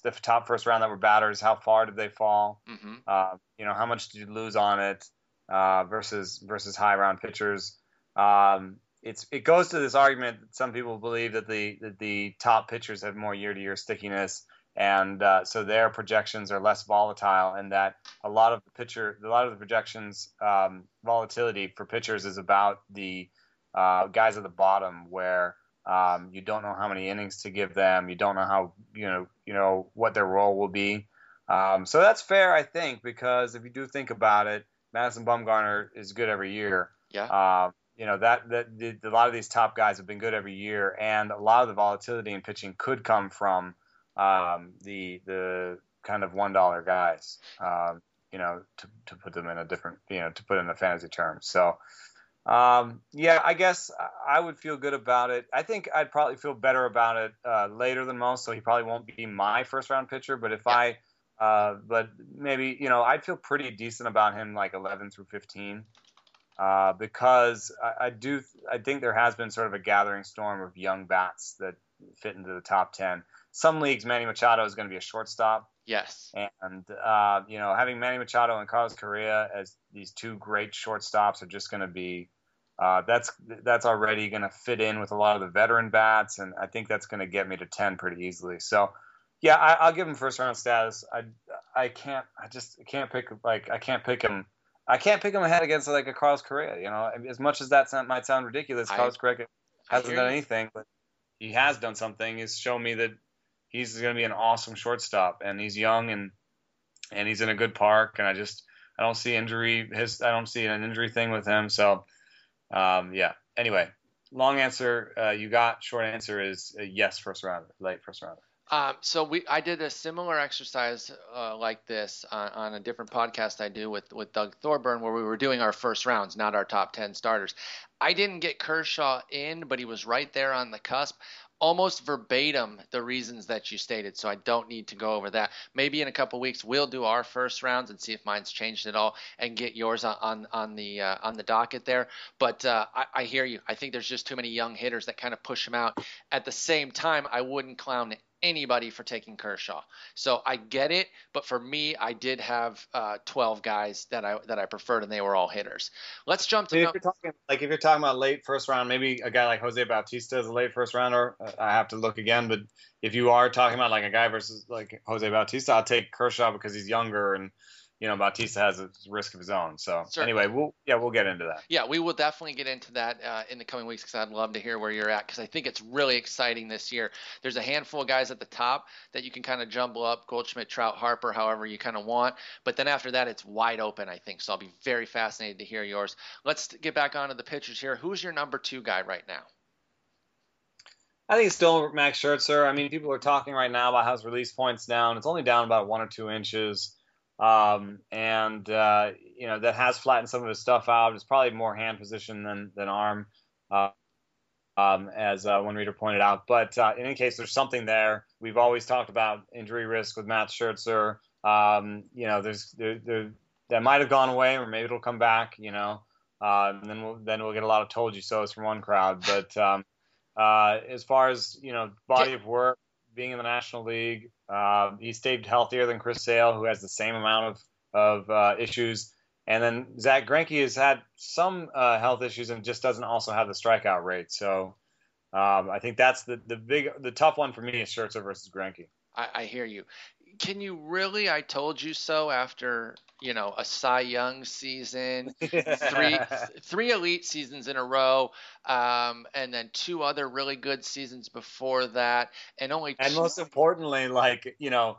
the, top first round that were batters, how far did they fall? Mm-hmm. Uh, you know, how much did you lose on it uh, versus versus high round pitchers? Um, it's it goes to this argument that some people believe that the that the top pitchers have more year to year stickiness and uh, so their projections are less volatile, and that a lot of the pitcher, a lot of the projections um, volatility for pitchers is about the uh, guys at the bottom, where um, you don't know how many innings to give them, you don't know how you know you know what their role will be. Um, so that's fair, I think, because if you do think about it, Madison Bumgarner is good every year. Yeah. Uh, you know that that the, a lot of these top guys have been good every year, and a lot of the volatility in pitching could come from um, the the kind of one dollar guys, um, you know, to, to put them in a different, you know, to put in the fantasy terms. So, um, yeah, I guess I would feel good about it. I think I'd probably feel better about it uh, later than most. So he probably won't be my first round pitcher. But if. I, uh, but maybe you know, I'd feel pretty decent about him like 11 through 15. Uh, because I, I do, I think there has been sort of a gathering storm of young bats that fit into the top 10 some leagues Manny Machado is going to be a shortstop. Yes. And uh, you know, having Manny Machado and Carlos Correa as these two great shortstops are just going to be uh, that's that's already going to fit in with a lot of the veteran bats, and I think that's going to get me to ten pretty easily. So, yeah, I, will give him first round status. I I can't I just can't pick like I can't pick him. I can't pick him ahead against like a Carlos Correa. You know, as much as that sound, might sound ridiculous, I, Carlos Correa hasn't done anything, but he has done something. He's shown me that he's going to be an awesome shortstop, and he's young and and he's in a good park, and I just I don't see injury his I don't see an injury thing with him. So um, yeah. Anyway, long answer uh, you got. Short answer is uh, yes, first rounder, late first rounder. Um, so we, I did a similar exercise uh, like this on, on, a different podcast I do with with Doug Thorburn, where we were doing our first rounds, not our top ten starters. I didn't get Kershaw in, but he was right there on the cusp almost verbatim the reasons that you stated, so I don't need to go over that. Maybe in a couple weeks we'll do our first rounds and see if mine's changed at all, and get yours on on, on the uh, on the docket there. But uh, I, I, hear you. I think there's just too many young hitters that kind of push them out. At the same time, I wouldn't clown anybody for taking Kershaw. So I get it, but for me, I did have uh, 12 guys that I that I preferred, and they were all hitters. Let's jump to. if you're talking like if you're talking about late first round, maybe a guy like Jose Bautista is a late first rounder. Uh, I have to look again, but if you are talking about like a guy versus like Jose Bautista, I'll take Kershaw because he's younger and you know Bautista has a risk of his own. So Certainly. anyway, we'll yeah we'll get into that. Yeah, we will definitely get into that uh, in the coming weeks because I'd love to hear where you're at because I think it's really exciting this year. There's a handful of guys at the top that you can kind of jumble up: Goldschmidt, Trout, Harper, however you kind of want. But then after that, it's wide open. I think so. I'll be very fascinated to hear yours. Let's get back onto the pitchers here. Who's your number two guy right now? I think it's still Max Scherzer. I mean, people are talking right now about how his release points down. It's only down about one or two inches. Um, and uh, you know that has flattened some of his stuff out. It's probably more hand position than than arm, uh, um, as uh, one reader pointed out. But uh, in any case, there's something there. We've always talked about injury risk with Matt Scherzer. Um, you know, there's there, there, that might have gone away, or maybe it'll come back. You know, uh, and then we'll then we'll get a lot of "told you so"s from one crowd. But um, uh, as far as you know, body of work, being in the National League, uh, he stayed healthier than Chris Sale, who has the same amount of of uh, issues. And then Zack Greinke has had some uh, health issues and just doesn't also have the strikeout rate. So um, I think that's the the big the tough one for me is Scherzer versus Greinke. I, I hear you can you really I told you so after, you know, a Cy Young season, three three elite seasons in a row, um, and then two other really good seasons before that, and only And most importantly, like, you know,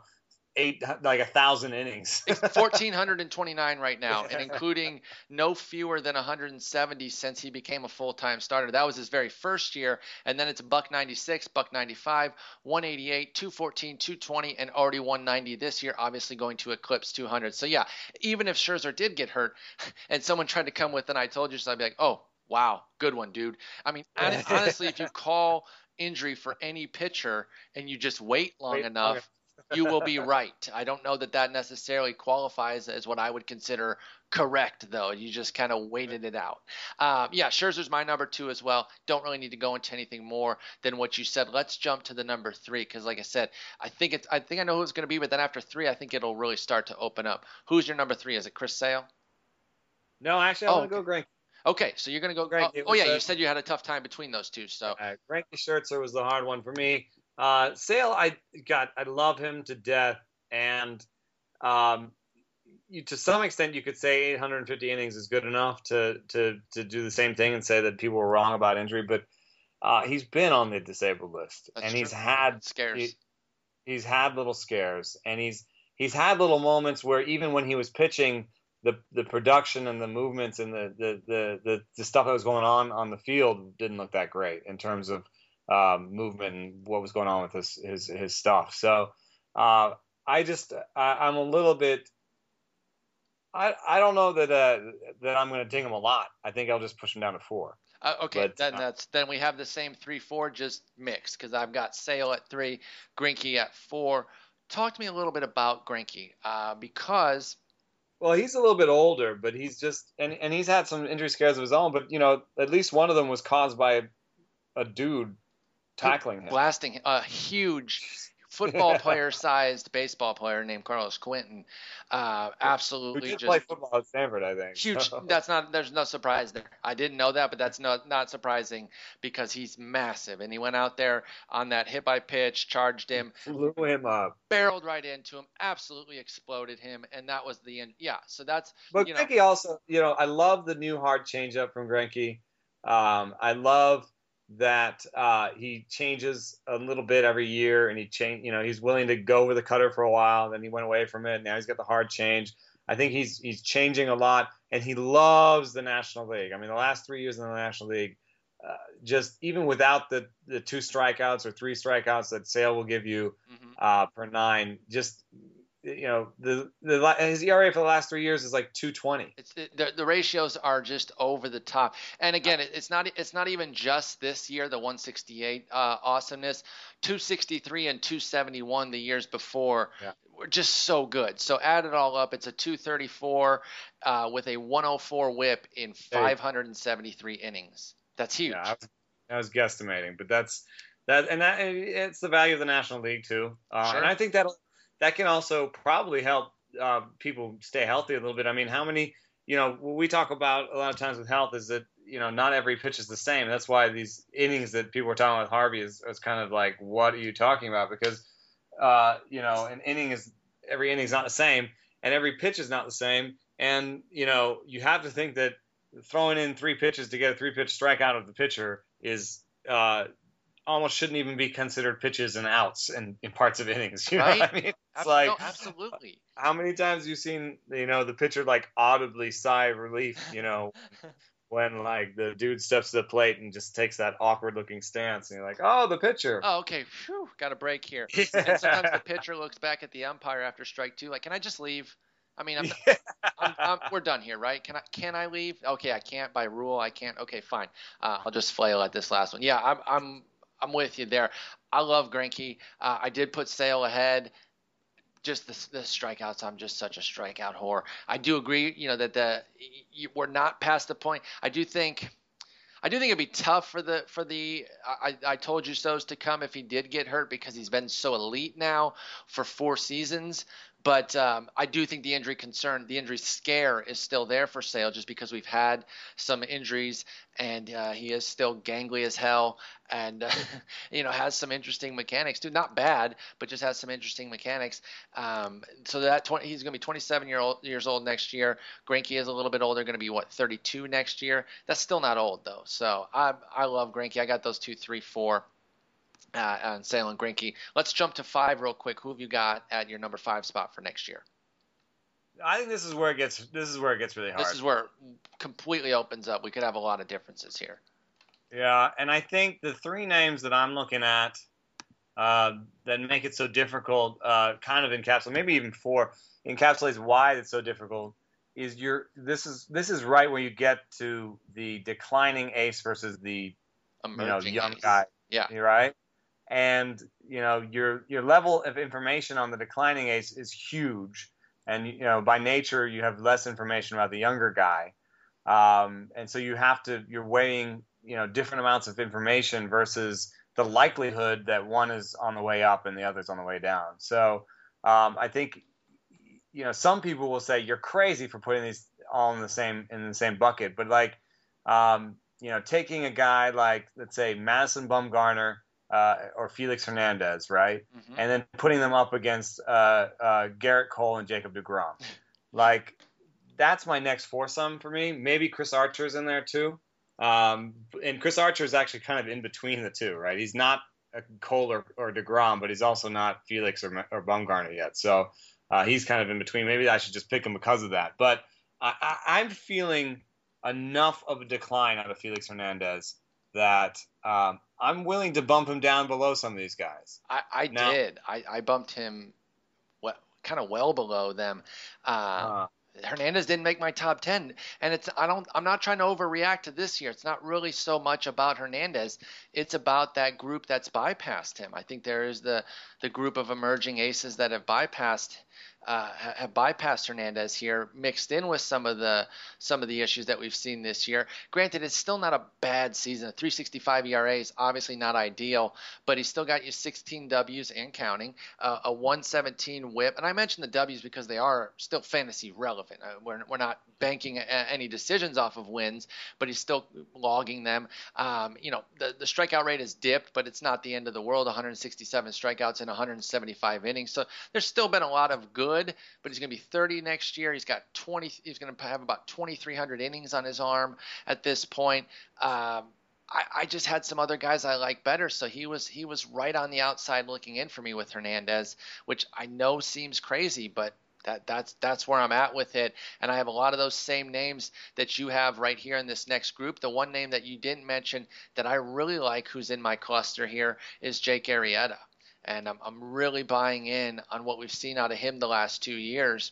eight like a thousand innings. Fourteen hundred and twenty nine right now, and including no fewer than 170 since he became a full time starter. That was his very first year, and then it's buck 96, buck 95, 188, 214, 220, and already 190 this year. Obviously going to eclipse 200. So yeah, even if Scherzer did get hurt, and someone tried to come with an "I told you," so I'd be like, oh wow, good one, dude. I mean, honestly, if you call injury for any pitcher and you just wait long wait, enough. Okay you will be right. I don't know that that necessarily qualifies as what I would consider correct, though. You just kind of waited it out. Um, yeah, Scherzer's my number two as well. Don't really need to go into anything more than what you said. Let's jump to the number three because, like I said, I think it's. I think I know who it's going to be, but then after three, I think it'll really start to open up. Who's your number three? Is it Chris Sale? No, actually, I oh, going to okay. go Greinke. Okay, so you're going to go. Greinke. Oh, oh yeah, a, you said you had a tough time between those two. So uh, Greinke Scherzer was the hard one for me. Uh, Sale, I got, I love him to death, and um, you, to some extent, you could say 850 innings is good enough to to to do the same thing and say that people were wrong about injury, but uh, he's been on the disabled list, That's and true. he's had scares. He, he's had little scares, and he's he's had little moments where even when he was pitching, the the production and the movements and the the the the, the stuff that was going on on the field didn't look that great in terms of um, movement and what was going on with his his, his stuff. So uh, I just I, am a little bit. I I don't know that uh, that I'm going to ding him a lot. I think I'll just push him down to four. Uh, okay, but, then uh, that's then we have the same three four just mixed because I've got Sale at three, Greinke at four. Talk to me a little bit about Greinke uh, because well, he's a little bit older, but he's just and, and he's had some injury scares of his own. But you know, at least one of them was caused by a, a dude tackling him, blasting a huge football player sized baseball player named Carlos Quentin. Uh, absolutely Who just play football at Stanford, I think. Huge. that's not. There's no surprise there. I didn't know that, but that's not not surprising because he's massive, and he went out there on that hit by pitch, charged him, blew him up, barreled right into him, absolutely exploded him, and that was the end. Yeah. So that's. But you Greinke also, you know, I love the new hard changeup from Greinke. Um, I love that uh, he changes a little bit every year, and he change. You know, he's willing to go with the cutter for a while, then he went away from it. Now he's got the hard change. I think he's he's changing a lot, and he loves the National League. I mean, the last three years in the National League, uh, just even without the the two strikeouts or three strikeouts that Sale will give you mm-hmm. uh, per nine, just you know the the his ERA for the last three years is like 220. It's the, the ratios are just over the top. And again, it, it's not it's not even just this year the 168 uh, awesomeness, 263 and 271 the years before. Yeah. Were just so good. So add it all up, it's a 234 uh, with a 104 WHIP in 573 innings. That's huge. Yeah, I was guesstimating, but that's that, and that it's the value of the National League too. Uh, sure. And I think that that can also probably help uh, people stay healthy a little bit. I mean, how many? You know, we talk about a lot of times with health is that you know not every pitch is the same. That's why these innings that people were talking about with Harvey is, is kind of like, what are you talking about? Because uh, you know, an inning is every inning is not the same, and every pitch is not the same. And you know, you have to think that throwing in three pitches to get a three pitch strikeout of the pitcher is uh, almost shouldn't even be considered pitches and outs in, in parts of innings. You know right? what I mean? It's Absol- like no, absolutely. How many times have you seen you know the pitcher like audibly sigh of relief? You know. when like the dude steps to the plate and just takes that awkward looking stance and you're like, oh, the pitcher. Oh, okay. Whew, got a break here. Yeah. And sometimes the pitcher looks back at the umpire after strike two, like, can I just leave? I mean, I'm, yeah. I'm, I'm, we're done here, right? Can I can I leave? Okay, I can't by rule. I can't. Okay, fine. Uh, I'll just flail at this last one. Yeah, I'm I'm I'm with you there. I love Greinke. Uh, I did put Sale ahead. Just the, the strikeouts, I'm just such a strikeout whore. I do agree, you know, that the you, we're not past the point. I do think. I do think it'd be tough for the for the I, I told you so's to come if he did get hurt because he's been so elite now for four seasons. But um, I do think the injury concern, the injury scare is still there for Sale just because we've had some injuries and uh, he is still gangly as hell and, uh, you know, has some interesting mechanics too. Not bad, but just has some interesting mechanics. Um, so that 20, he's going to be 27 year old, years old next year. Greinke is a little bit older, going to be, what, 32 next year? That's still not old, though. So I, I love Greinke. I got those two, three, four uh, on Sale and Greinke. Let's jump to five real quick. Who have you got at your number five spot for next year? I think this is where it gets. This is where it gets really hard. This is where it completely opens up. We could have a lot of differences here. Yeah, and I think the three names that I'm looking at uh, that make it so difficult, uh, kind of encapsulate, maybe even four, encapsulates why it's so difficult. Is your this is this is right where you get to the declining ace versus the Emerging you know young ace. guy. Yeah. You're right and you know your your level of information on the declining ace is huge. And you know by nature you have less information about the younger guy. Um, and so you have to you're weighing you know different amounts of information versus the likelihood that one is on the way up and the other's on the way down. So um, i think you know some people will say you're crazy for putting these all in the same in the same bucket. But like um, you know taking a guy like let's say madison bumgarner uh, or Felix Hernandez, right? Mm-hmm. And then putting them up against uh, uh, Gerrit Cole and Jacob DeGrom. like, that's my next foursome for me. Maybe Chris Archer's in there too. Um, and Chris Archer is actually kind of in between the two, right? He's not a Cole or, or DeGrom, but he's also not Felix or, or Bumgarner yet. So uh, he's kind of in between. Maybe I should just pick him because of that. But I, I, I'm feeling enough of a decline out of Felix Hernandez that um, I'm willing to bump him down below some of these guys. I, I did. I, I bumped him well, kind of well below them. Uh, uh, Hernandez didn't make my top ten, and it's I don't I'm not trying to overreact to this year. It's not really so much about Hernandez. It's about that group that's bypassed him. I think there is the the group of emerging aces that have bypassed uh, have bypassed Hernandez here, mixed in with some of the some of the issues that we've seen this year. Granted, it's still not a bad season. A 3.65 ERA is obviously not ideal, but he's still got you 16 Ws and counting, uh, a 117 WHIP, and I mentioned the Ws because they are still fantasy relevant. Uh, we're we're not banking any decisions off of wins, but he's still logging them. Um, you know, the the strikeout rate has dipped, but it's not the end of the world. 167 strikeouts in 175 innings, so there's still been a lot of good good, but he's going to be 30 next year. He's got 20. He's going to have about 2,300 innings on his arm at this point. Um, I, I, just had some other guys I like better, so he was he was right on the outside looking in for me with Hernandez, which I know seems crazy, but that that's that's where I'm at with it. And I have a lot of those same names that you have right here in this next group. The one name that you didn't mention that I really like, who's in my cluster here, is Jake Arrieta and I'm, I'm really buying in on what we've seen out of him the last two years.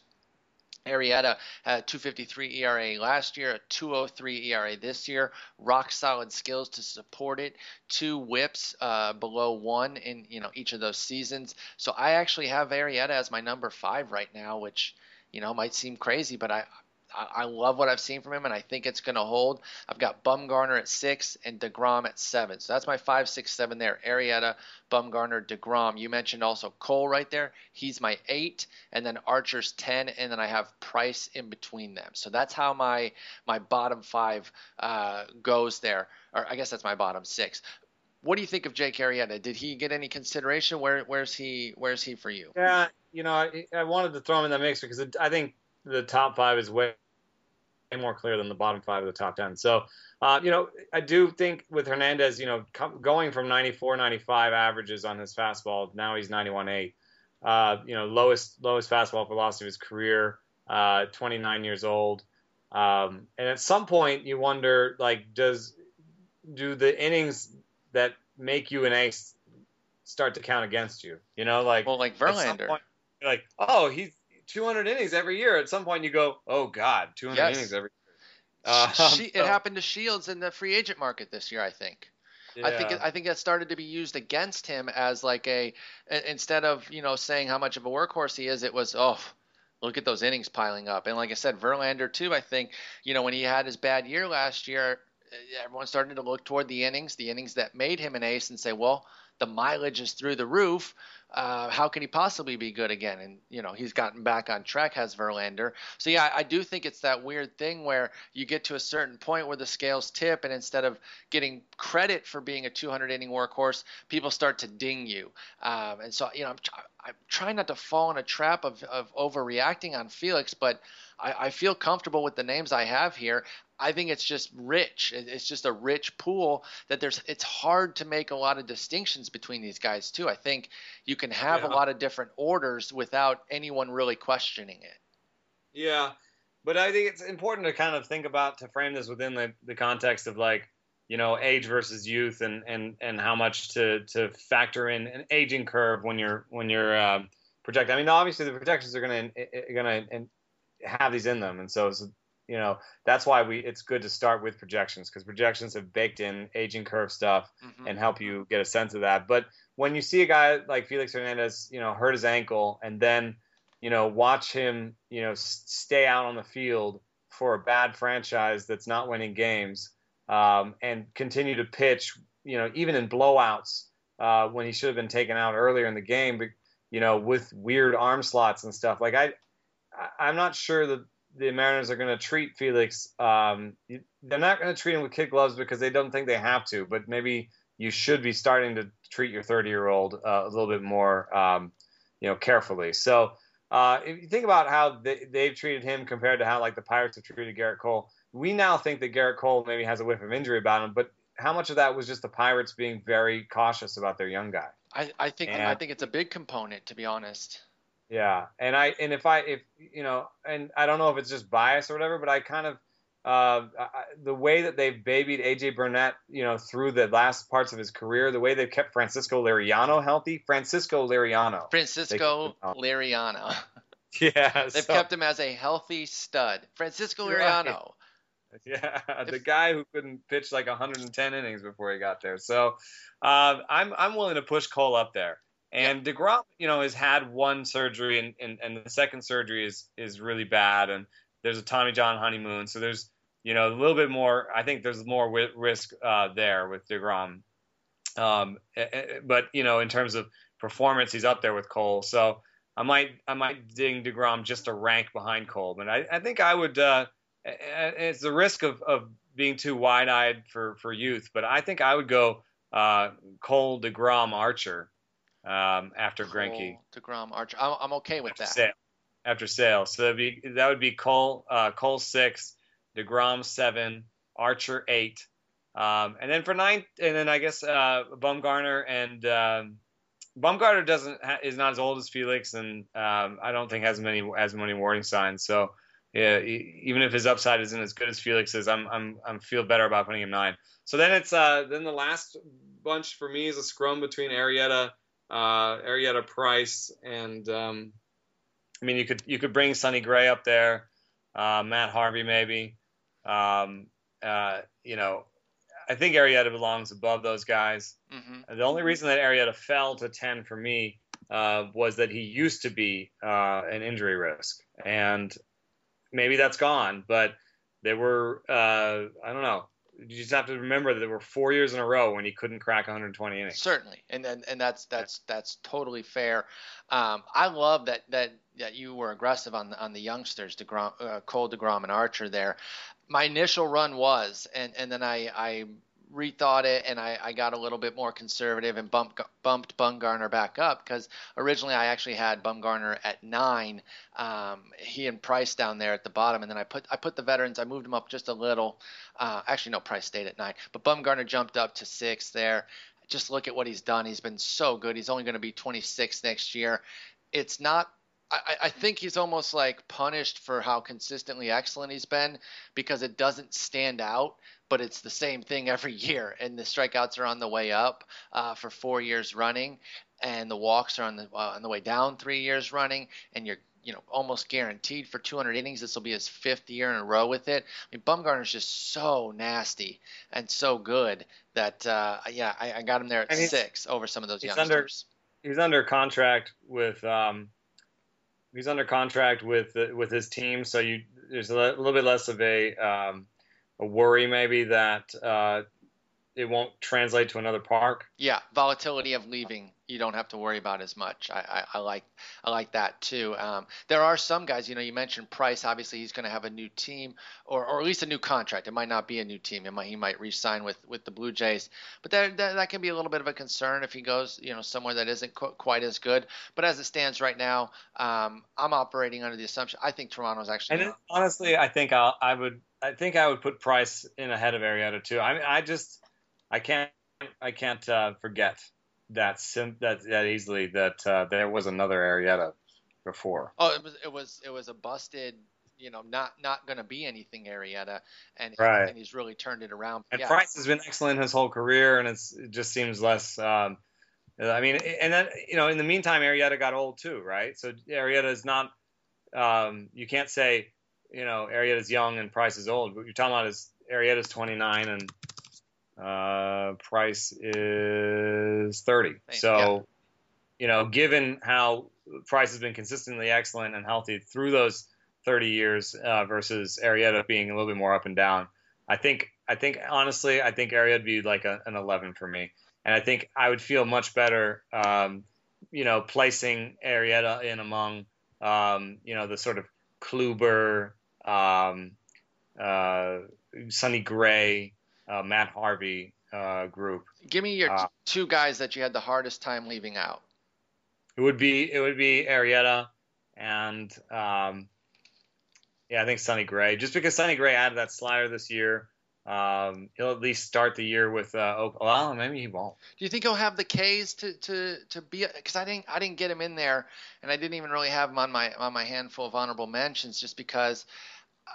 Arrieta had 253 ERA last year, a 203 ERA this year. Rock solid skills to support it. Two WHIPs uh, below one in you know each of those seasons. So I actually have Arrieta as my number five right now, which you know might seem crazy, but I I, I love what I've seen from him, and I think it's going to hold. I've got Bumgarner at six and Degrom at seven. So that's my five, six, seven there. Arrieta, Bumgarner, Degrom. You mentioned also Cole right there. He's my eight, and then Archer's ten, and then I have Price in between them. So that's how my my bottom five uh, goes there. Or I guess that's my bottom six. What do you think of Jake Arrieta? Did he get any consideration? Where where's he where's he for you? Yeah, you know, I, I wanted to throw him in that mix because I think the top five is way more clear than the bottom five of the top 10. So, uh, you know, I do think with Hernandez, you know, com- going from 94, 95 averages on his fastball, now he's 91.8. Uh, you know, lowest lowest fastball velocity of his career, uh, 29 years old. Um, and at some point, you wonder, like, does do the innings that make you an ace start to count against you? You know, like well, like Verlander. Point, like, oh, he's 200 innings every year. At some point, you go, oh God, 200 yes. innings every year. Um, she, it so. happened to Shields in the free agent market this year, I think. Yeah. I think it, I think that started to be used against him as like a instead of you know saying how much of a workhorse he is, it was oh look at those innings piling up. And like I said, Verlander too. I think you know when he had his bad year last year, everyone started to look toward the innings, the innings that made him an ace, and say, well, the mileage is through the roof uh, how can he possibly be good again? And you know he's gotten back on track, has Verlander. So yeah, I, I do think it's that weird thing where you get to a certain point where the scales tip, and instead of getting credit for being a 200 inning workhorse, people start to ding you. Um, and so you know I'm, I'm trying not to fall in a trap of, of overreacting on Felix, but I, I feel comfortable with the names I have here. I think it's just rich. It's just a rich pool that there's. It's hard to make a lot of distinctions between these guys too. I think you can have yeah. a lot of different orders without anyone really questioning it. Yeah, but I think it's important to kind of think about to frame this within the, the context of like you know age versus youth and and and how much to to factor in an aging curve when you're when you're uh, projecting. I mean, obviously the projections are going to going to have these in them, and so you know that's why we it's good to start with projections because projections have baked in aging curve stuff mm-hmm. and help you get a sense of that but when you see a guy like felix hernandez you know hurt his ankle and then you know watch him you know stay out on the field for a bad franchise that's not winning games um, and continue to pitch you know even in blowouts uh, when he should have been taken out earlier in the game but you know with weird arm slots and stuff like i i'm not sure that the Mariners are going to treat Felix. Um, they're not going to treat him with kid gloves because they don't think they have to. But maybe you should be starting to treat your 30 year old uh, a little bit more, um, you know, carefully. So uh, if you think about how they, have treated him compared to how like the Pirates have treated Gerrit Cole, we now think that Gerrit Cole maybe has a whiff of injury about him. But how much of that was just the Pirates being very cautious about their young guy? I, I think and, I think it's a big component, to be honest. Yeah, and I and if I if you know, and I don't know if it's just bias or whatever, but I kind of uh, I, the way that they've babied AJ Burnett, you know, through the last parts of his career, the way they've kept Francisco Liriano healthy, Francisco Liriano, Francisco Liriano. yeah, they've so, kept him as a healthy stud, Francisco Liriano. Right. Yeah, the guy who couldn't pitch like 110 innings before he got there. So uh, I'm I'm willing to push Cole up there. And yep. Degrom, you know, has had one surgery, and, and, and the second surgery is is really bad, and there's a Tommy John honeymoon, so there's you know a little bit more. I think there's more risk uh, there with Degrom, um, but you know, in terms of performance, he's up there with Cole. So I might I might ding Degrom just a rank behind Cole, but I, I think I would. Uh, it's the risk of, of being too wide eyed for for youth, but I think I would go uh, Cole Degrom Archer um, after Cole, Greinke. Degrom, Archer. I'm, I'm okay with after that. Sale. After sale, so be, that would be Cole, uh, Cole six, Degrom seven, Archer eight, um, and then for nine, and then I guess uh, Bumgarner and um, Bumgarner doesn't ha- is not as old as Felix, and um, I don't think has many as many warning signs. So yeah, even if his upside isn't as good as Felix's, I'm I'm I'm feel better about putting him nine. So then it's uh then the last bunch for me is a scrum between Arrieta uh, Arrieta Price, and um, I mean you could you could bring Sonny Gray up there, uh, Matt Harvey maybe. Um, uh, you know, I think Arrieta belongs above those guys. Mm-hmm. The only reason that Arrieta fell to ten for me uh, was that he used to be uh, an injury risk, and maybe that's gone, but there were uh, I don't know. You just have to remember that there were four years in a row when he couldn't crack 120 innings. Certainly, and and, and that's that's that's totally fair. Um, I love that that that you were aggressive on the on the youngsters, Degrom, uh, Cole Degrom and Archer there. My initial run was, and and then I I rethought it and I, I got a little bit more conservative and bumped bumped Bumgarner back up because originally I actually had Bumgarner at nine, um, he and Price down there at the bottom, and then I put I put the veterans I moved them up just a little. Uh, actually, no, Price stayed at nine, but Bumgarner jumped up to six there. Just look at what he's done. He's been so good. He's only going to be 26 next year. It's not I, I, think he's almost like punished for how consistently excellent he's been because it doesn't stand out but it's the same thing every year. And the strikeouts are on the way up uh, for four years running, and the walks are on the uh, on the way down three years running, and you're you know almost guaranteed for 200 innings. This will be his fifth year in a row with it. I mean, Bumgarner's just so nasty and so good that uh, yeah, I, I, got him there at six over some of those he's youngsters. Under, he's under contract with. Um, he's under contract with with his team, so you there's a little bit less of a um, a worry maybe that uh, it won't translate to another park. Yeah, volatility of leaving you don't have to worry about as much. I, I, I like I like that too. Um, there are some guys, you know, you mentioned Price. Obviously, he's going to have a new team or, or at least a new contract. It might not be a new team. It might he might re-sign with with the Blue Jays, but that, that that can be a little bit of a concern if he goes, you know, somewhere that isn't qu- quite as good. But as it stands right now, um, I'm operating under the assumption I think Toronto's actually. And honestly, I think I'll, I would I think I would put Price in ahead of Arrieta too. I mean, I just I can't I can't uh, forget that sim- that that easily that uh, there was another Arrieta before. Oh, it was it was it was a busted, you know, not not going to be anything Arrieta, and right. and he's really turned it around. And yeah. Price has been excellent his whole career, and it's it just seems less. Um, I mean, and then you know, in the meantime, Arrieta got old too, right? So Arrieta is not. Um, you can't say you know, Arrieta's young and Price is old. What you're talking about is Arrieta's 29 and uh, Price is 30. So, yeah. you know, given how Price has been consistently excellent and healthy through those 30 years uh, versus Arrieta being a little bit more up and down, I think, I think honestly, I think Arrieta would be like a, an 11 for me. And I think I would feel much better, um, you know, placing Arrieta in among, um, you know, the sort of Kluber, um, uh, Sonny Gray, uh, Matt Harvey uh, group. Give me your uh, two guys that you had the hardest time leaving out. It would be it would be Arrieta and um, yeah, I think Sonny Gray. Just because Sonny Gray added that slider this year, um, he'll at least start the year with uh, Oak. Well, maybe he won't. Do you think he'll have the K's to to to be? Because I didn't I didn't get him in there, and I didn't even really have him on my on my handful of honorable mentions, just because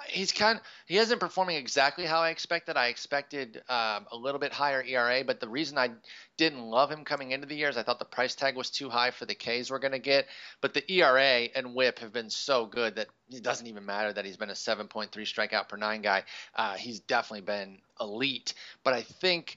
he's kind he isn't performing exactly how I expected. I expected um, a little bit higher ERA, but the reason I didn't love him coming into the year is I thought the price tag was too high for the Ks we're going to get. But the ERA and WHIP have been so good that it doesn't even matter that he's been a 7.3 strikeout per nine guy. Uh, he's definitely been elite. But I think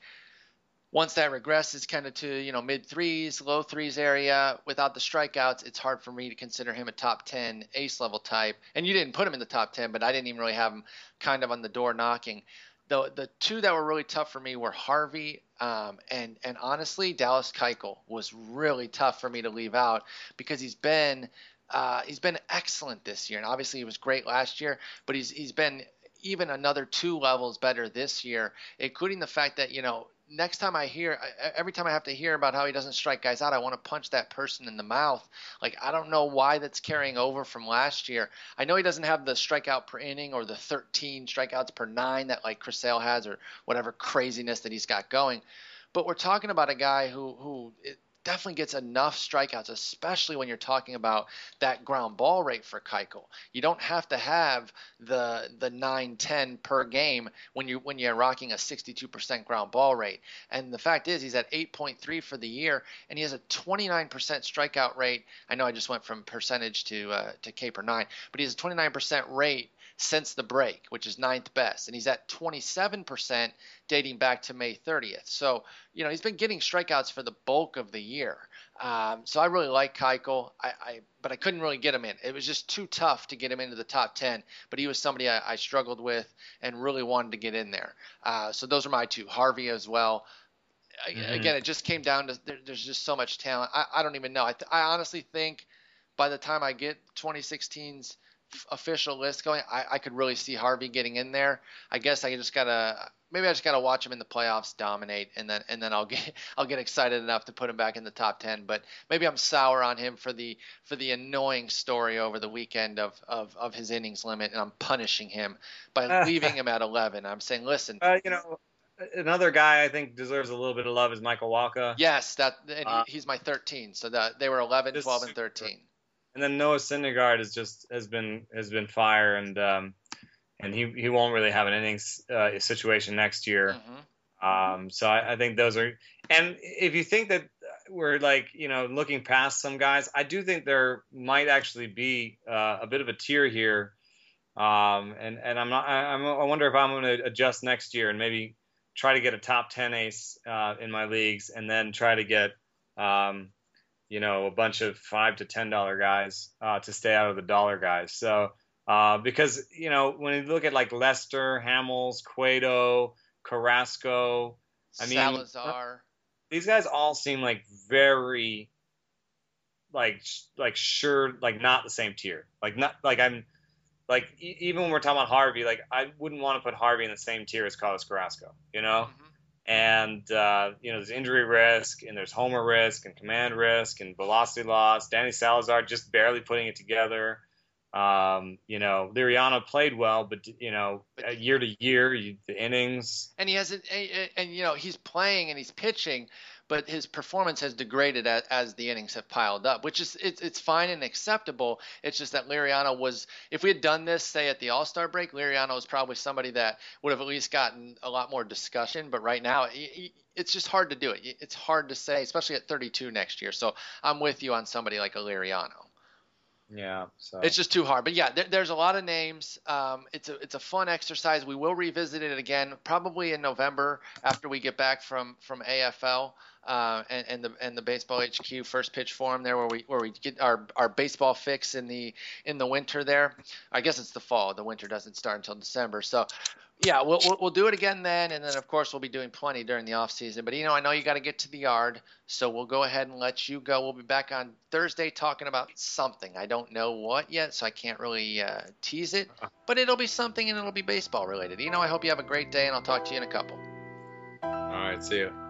once that regresses kind of to you know mid threes, low threes area without the strikeouts, it's hard for me to consider him a top ten ace level type. And you didn't put him in the top ten, but I didn't even really have him kind of on the door knocking. The the two that were really tough for me were Harvey um, and and honestly Dallas Keuchel was really tough for me to leave out because he's been uh, he's been excellent this year, and obviously he was great last year, but he's he's been even another two levels better this year, including the fact that you know next time I hear, every time I have to hear about how he doesn't strike guys out, I want to punch that person in the mouth. Like, I don't know why that's carrying over from last year. I know he doesn't have the strikeout per inning or the 13 strikeouts per nine that, like, Chris Sale has or whatever craziness that he's got going. But we're talking about a guy who, who definitely gets enough strikeouts, especially when you're talking about that ground ball rate for Keuchel. You don't have to have the the 9 10 per game when you when you're rocking a 62% ground ball rate. And the fact is he's at 8.3 for the year and he has a 29% strikeout rate. I know I just went from percentage to uh, to K per 9, but he has a 29% rate since the break, which is ninth best, and he's at 27% dating back to May 30th. So, you know, he's been getting strikeouts for the bulk of the year. Um, so I really like Keuchel, I, I, but I couldn't really get him in. It was just too tough to get him into the top 10. But he was somebody I, I struggled with and really wanted to get in there. Uh, so those are my two. Harvey as well. Mm-hmm. Again, it just came down to there, there's just so much talent. I, I don't even know. I, th- I honestly think by the time I get 2016's official list going, I, I could really see Harvey getting in there. I guess I just gotta maybe I just gotta watch him in the playoffs dominate, and then and then I'll get I'll get excited enough to put him back in the top ten. But maybe I'm sour on him for the for the annoying story over the weekend of of, of his innings limit, and I'm punishing him by leaving him at 11. I'm saying, listen, uh, you know. Another guy I think deserves a little bit of love is Michael Wacha. Yes, that and uh, he's my 13. So that they were 11, 12, and 13 and then Noah Syndergaard has just has been has been fire, and um, and he he won't really have an innings uh, situation next year. Mm-hmm. Um, so I, I, think those are, and if you think that we're like you know looking past some guys, I do think there might actually be uh, a bit of a tier here. Um, and and I'm not I, I'm, I wonder if I'm going to adjust next year and maybe try to get a top 10 ace uh, in my leagues and then try to get um, you know, a bunch of five to ten dollar guys uh, to stay out of the dollar guys. So uh, because you know when you look at like Lester, Hamels, Cueto, Carrasco, I mean Salazar, these guys all seem like very like like sure like not the same tier. Like not like I'm like even when we're talking about Harvey, like I wouldn't want to put Harvey in the same tier as Carlos Carrasco. You know. Mm-hmm and uh, you know there's injury risk and there's homer risk and command risk and velocity loss. Danny Salazar just barely putting it together. Um, you know, Liriano played well, but you know, year to year, you, the innings. And he has it, and, and you know, he's playing and he's pitching, but his performance has degraded as, as, the innings have piled up, which is it's, it's fine and acceptable. It's just that Liriano was, if we had done this, say at the All Star break, Liriano was probably somebody that would have at least gotten a lot more discussion. But right now, it's just hard to do it. It's hard to say, especially at 32 next year. So I'm with you on somebody like a Liriano. Yeah, so. it's just too hard. But yeah, there, there's a lot of names. Um, it's a it's a fun exercise. We will revisit it again probably in November after we get back from from AFL uh, and, and, the and the baseball HQ first pitch forum there where we where we get our, our baseball fix in the in the winter there. I guess it's the fall. The winter doesn't start until December. So yeah, we'll, we'll, we'll do it again then, and then of course we'll be doing plenty during the off season. But you know, I know you got to get to the yard, so we'll go ahead and let you go. We'll be back on Thursday talking about something. I don't know what yet, so I can't really uh, tease it, but it'll be something, and it'll be baseball related. You know, I hope you have a great day, and I'll talk to you in a couple. All right, see you.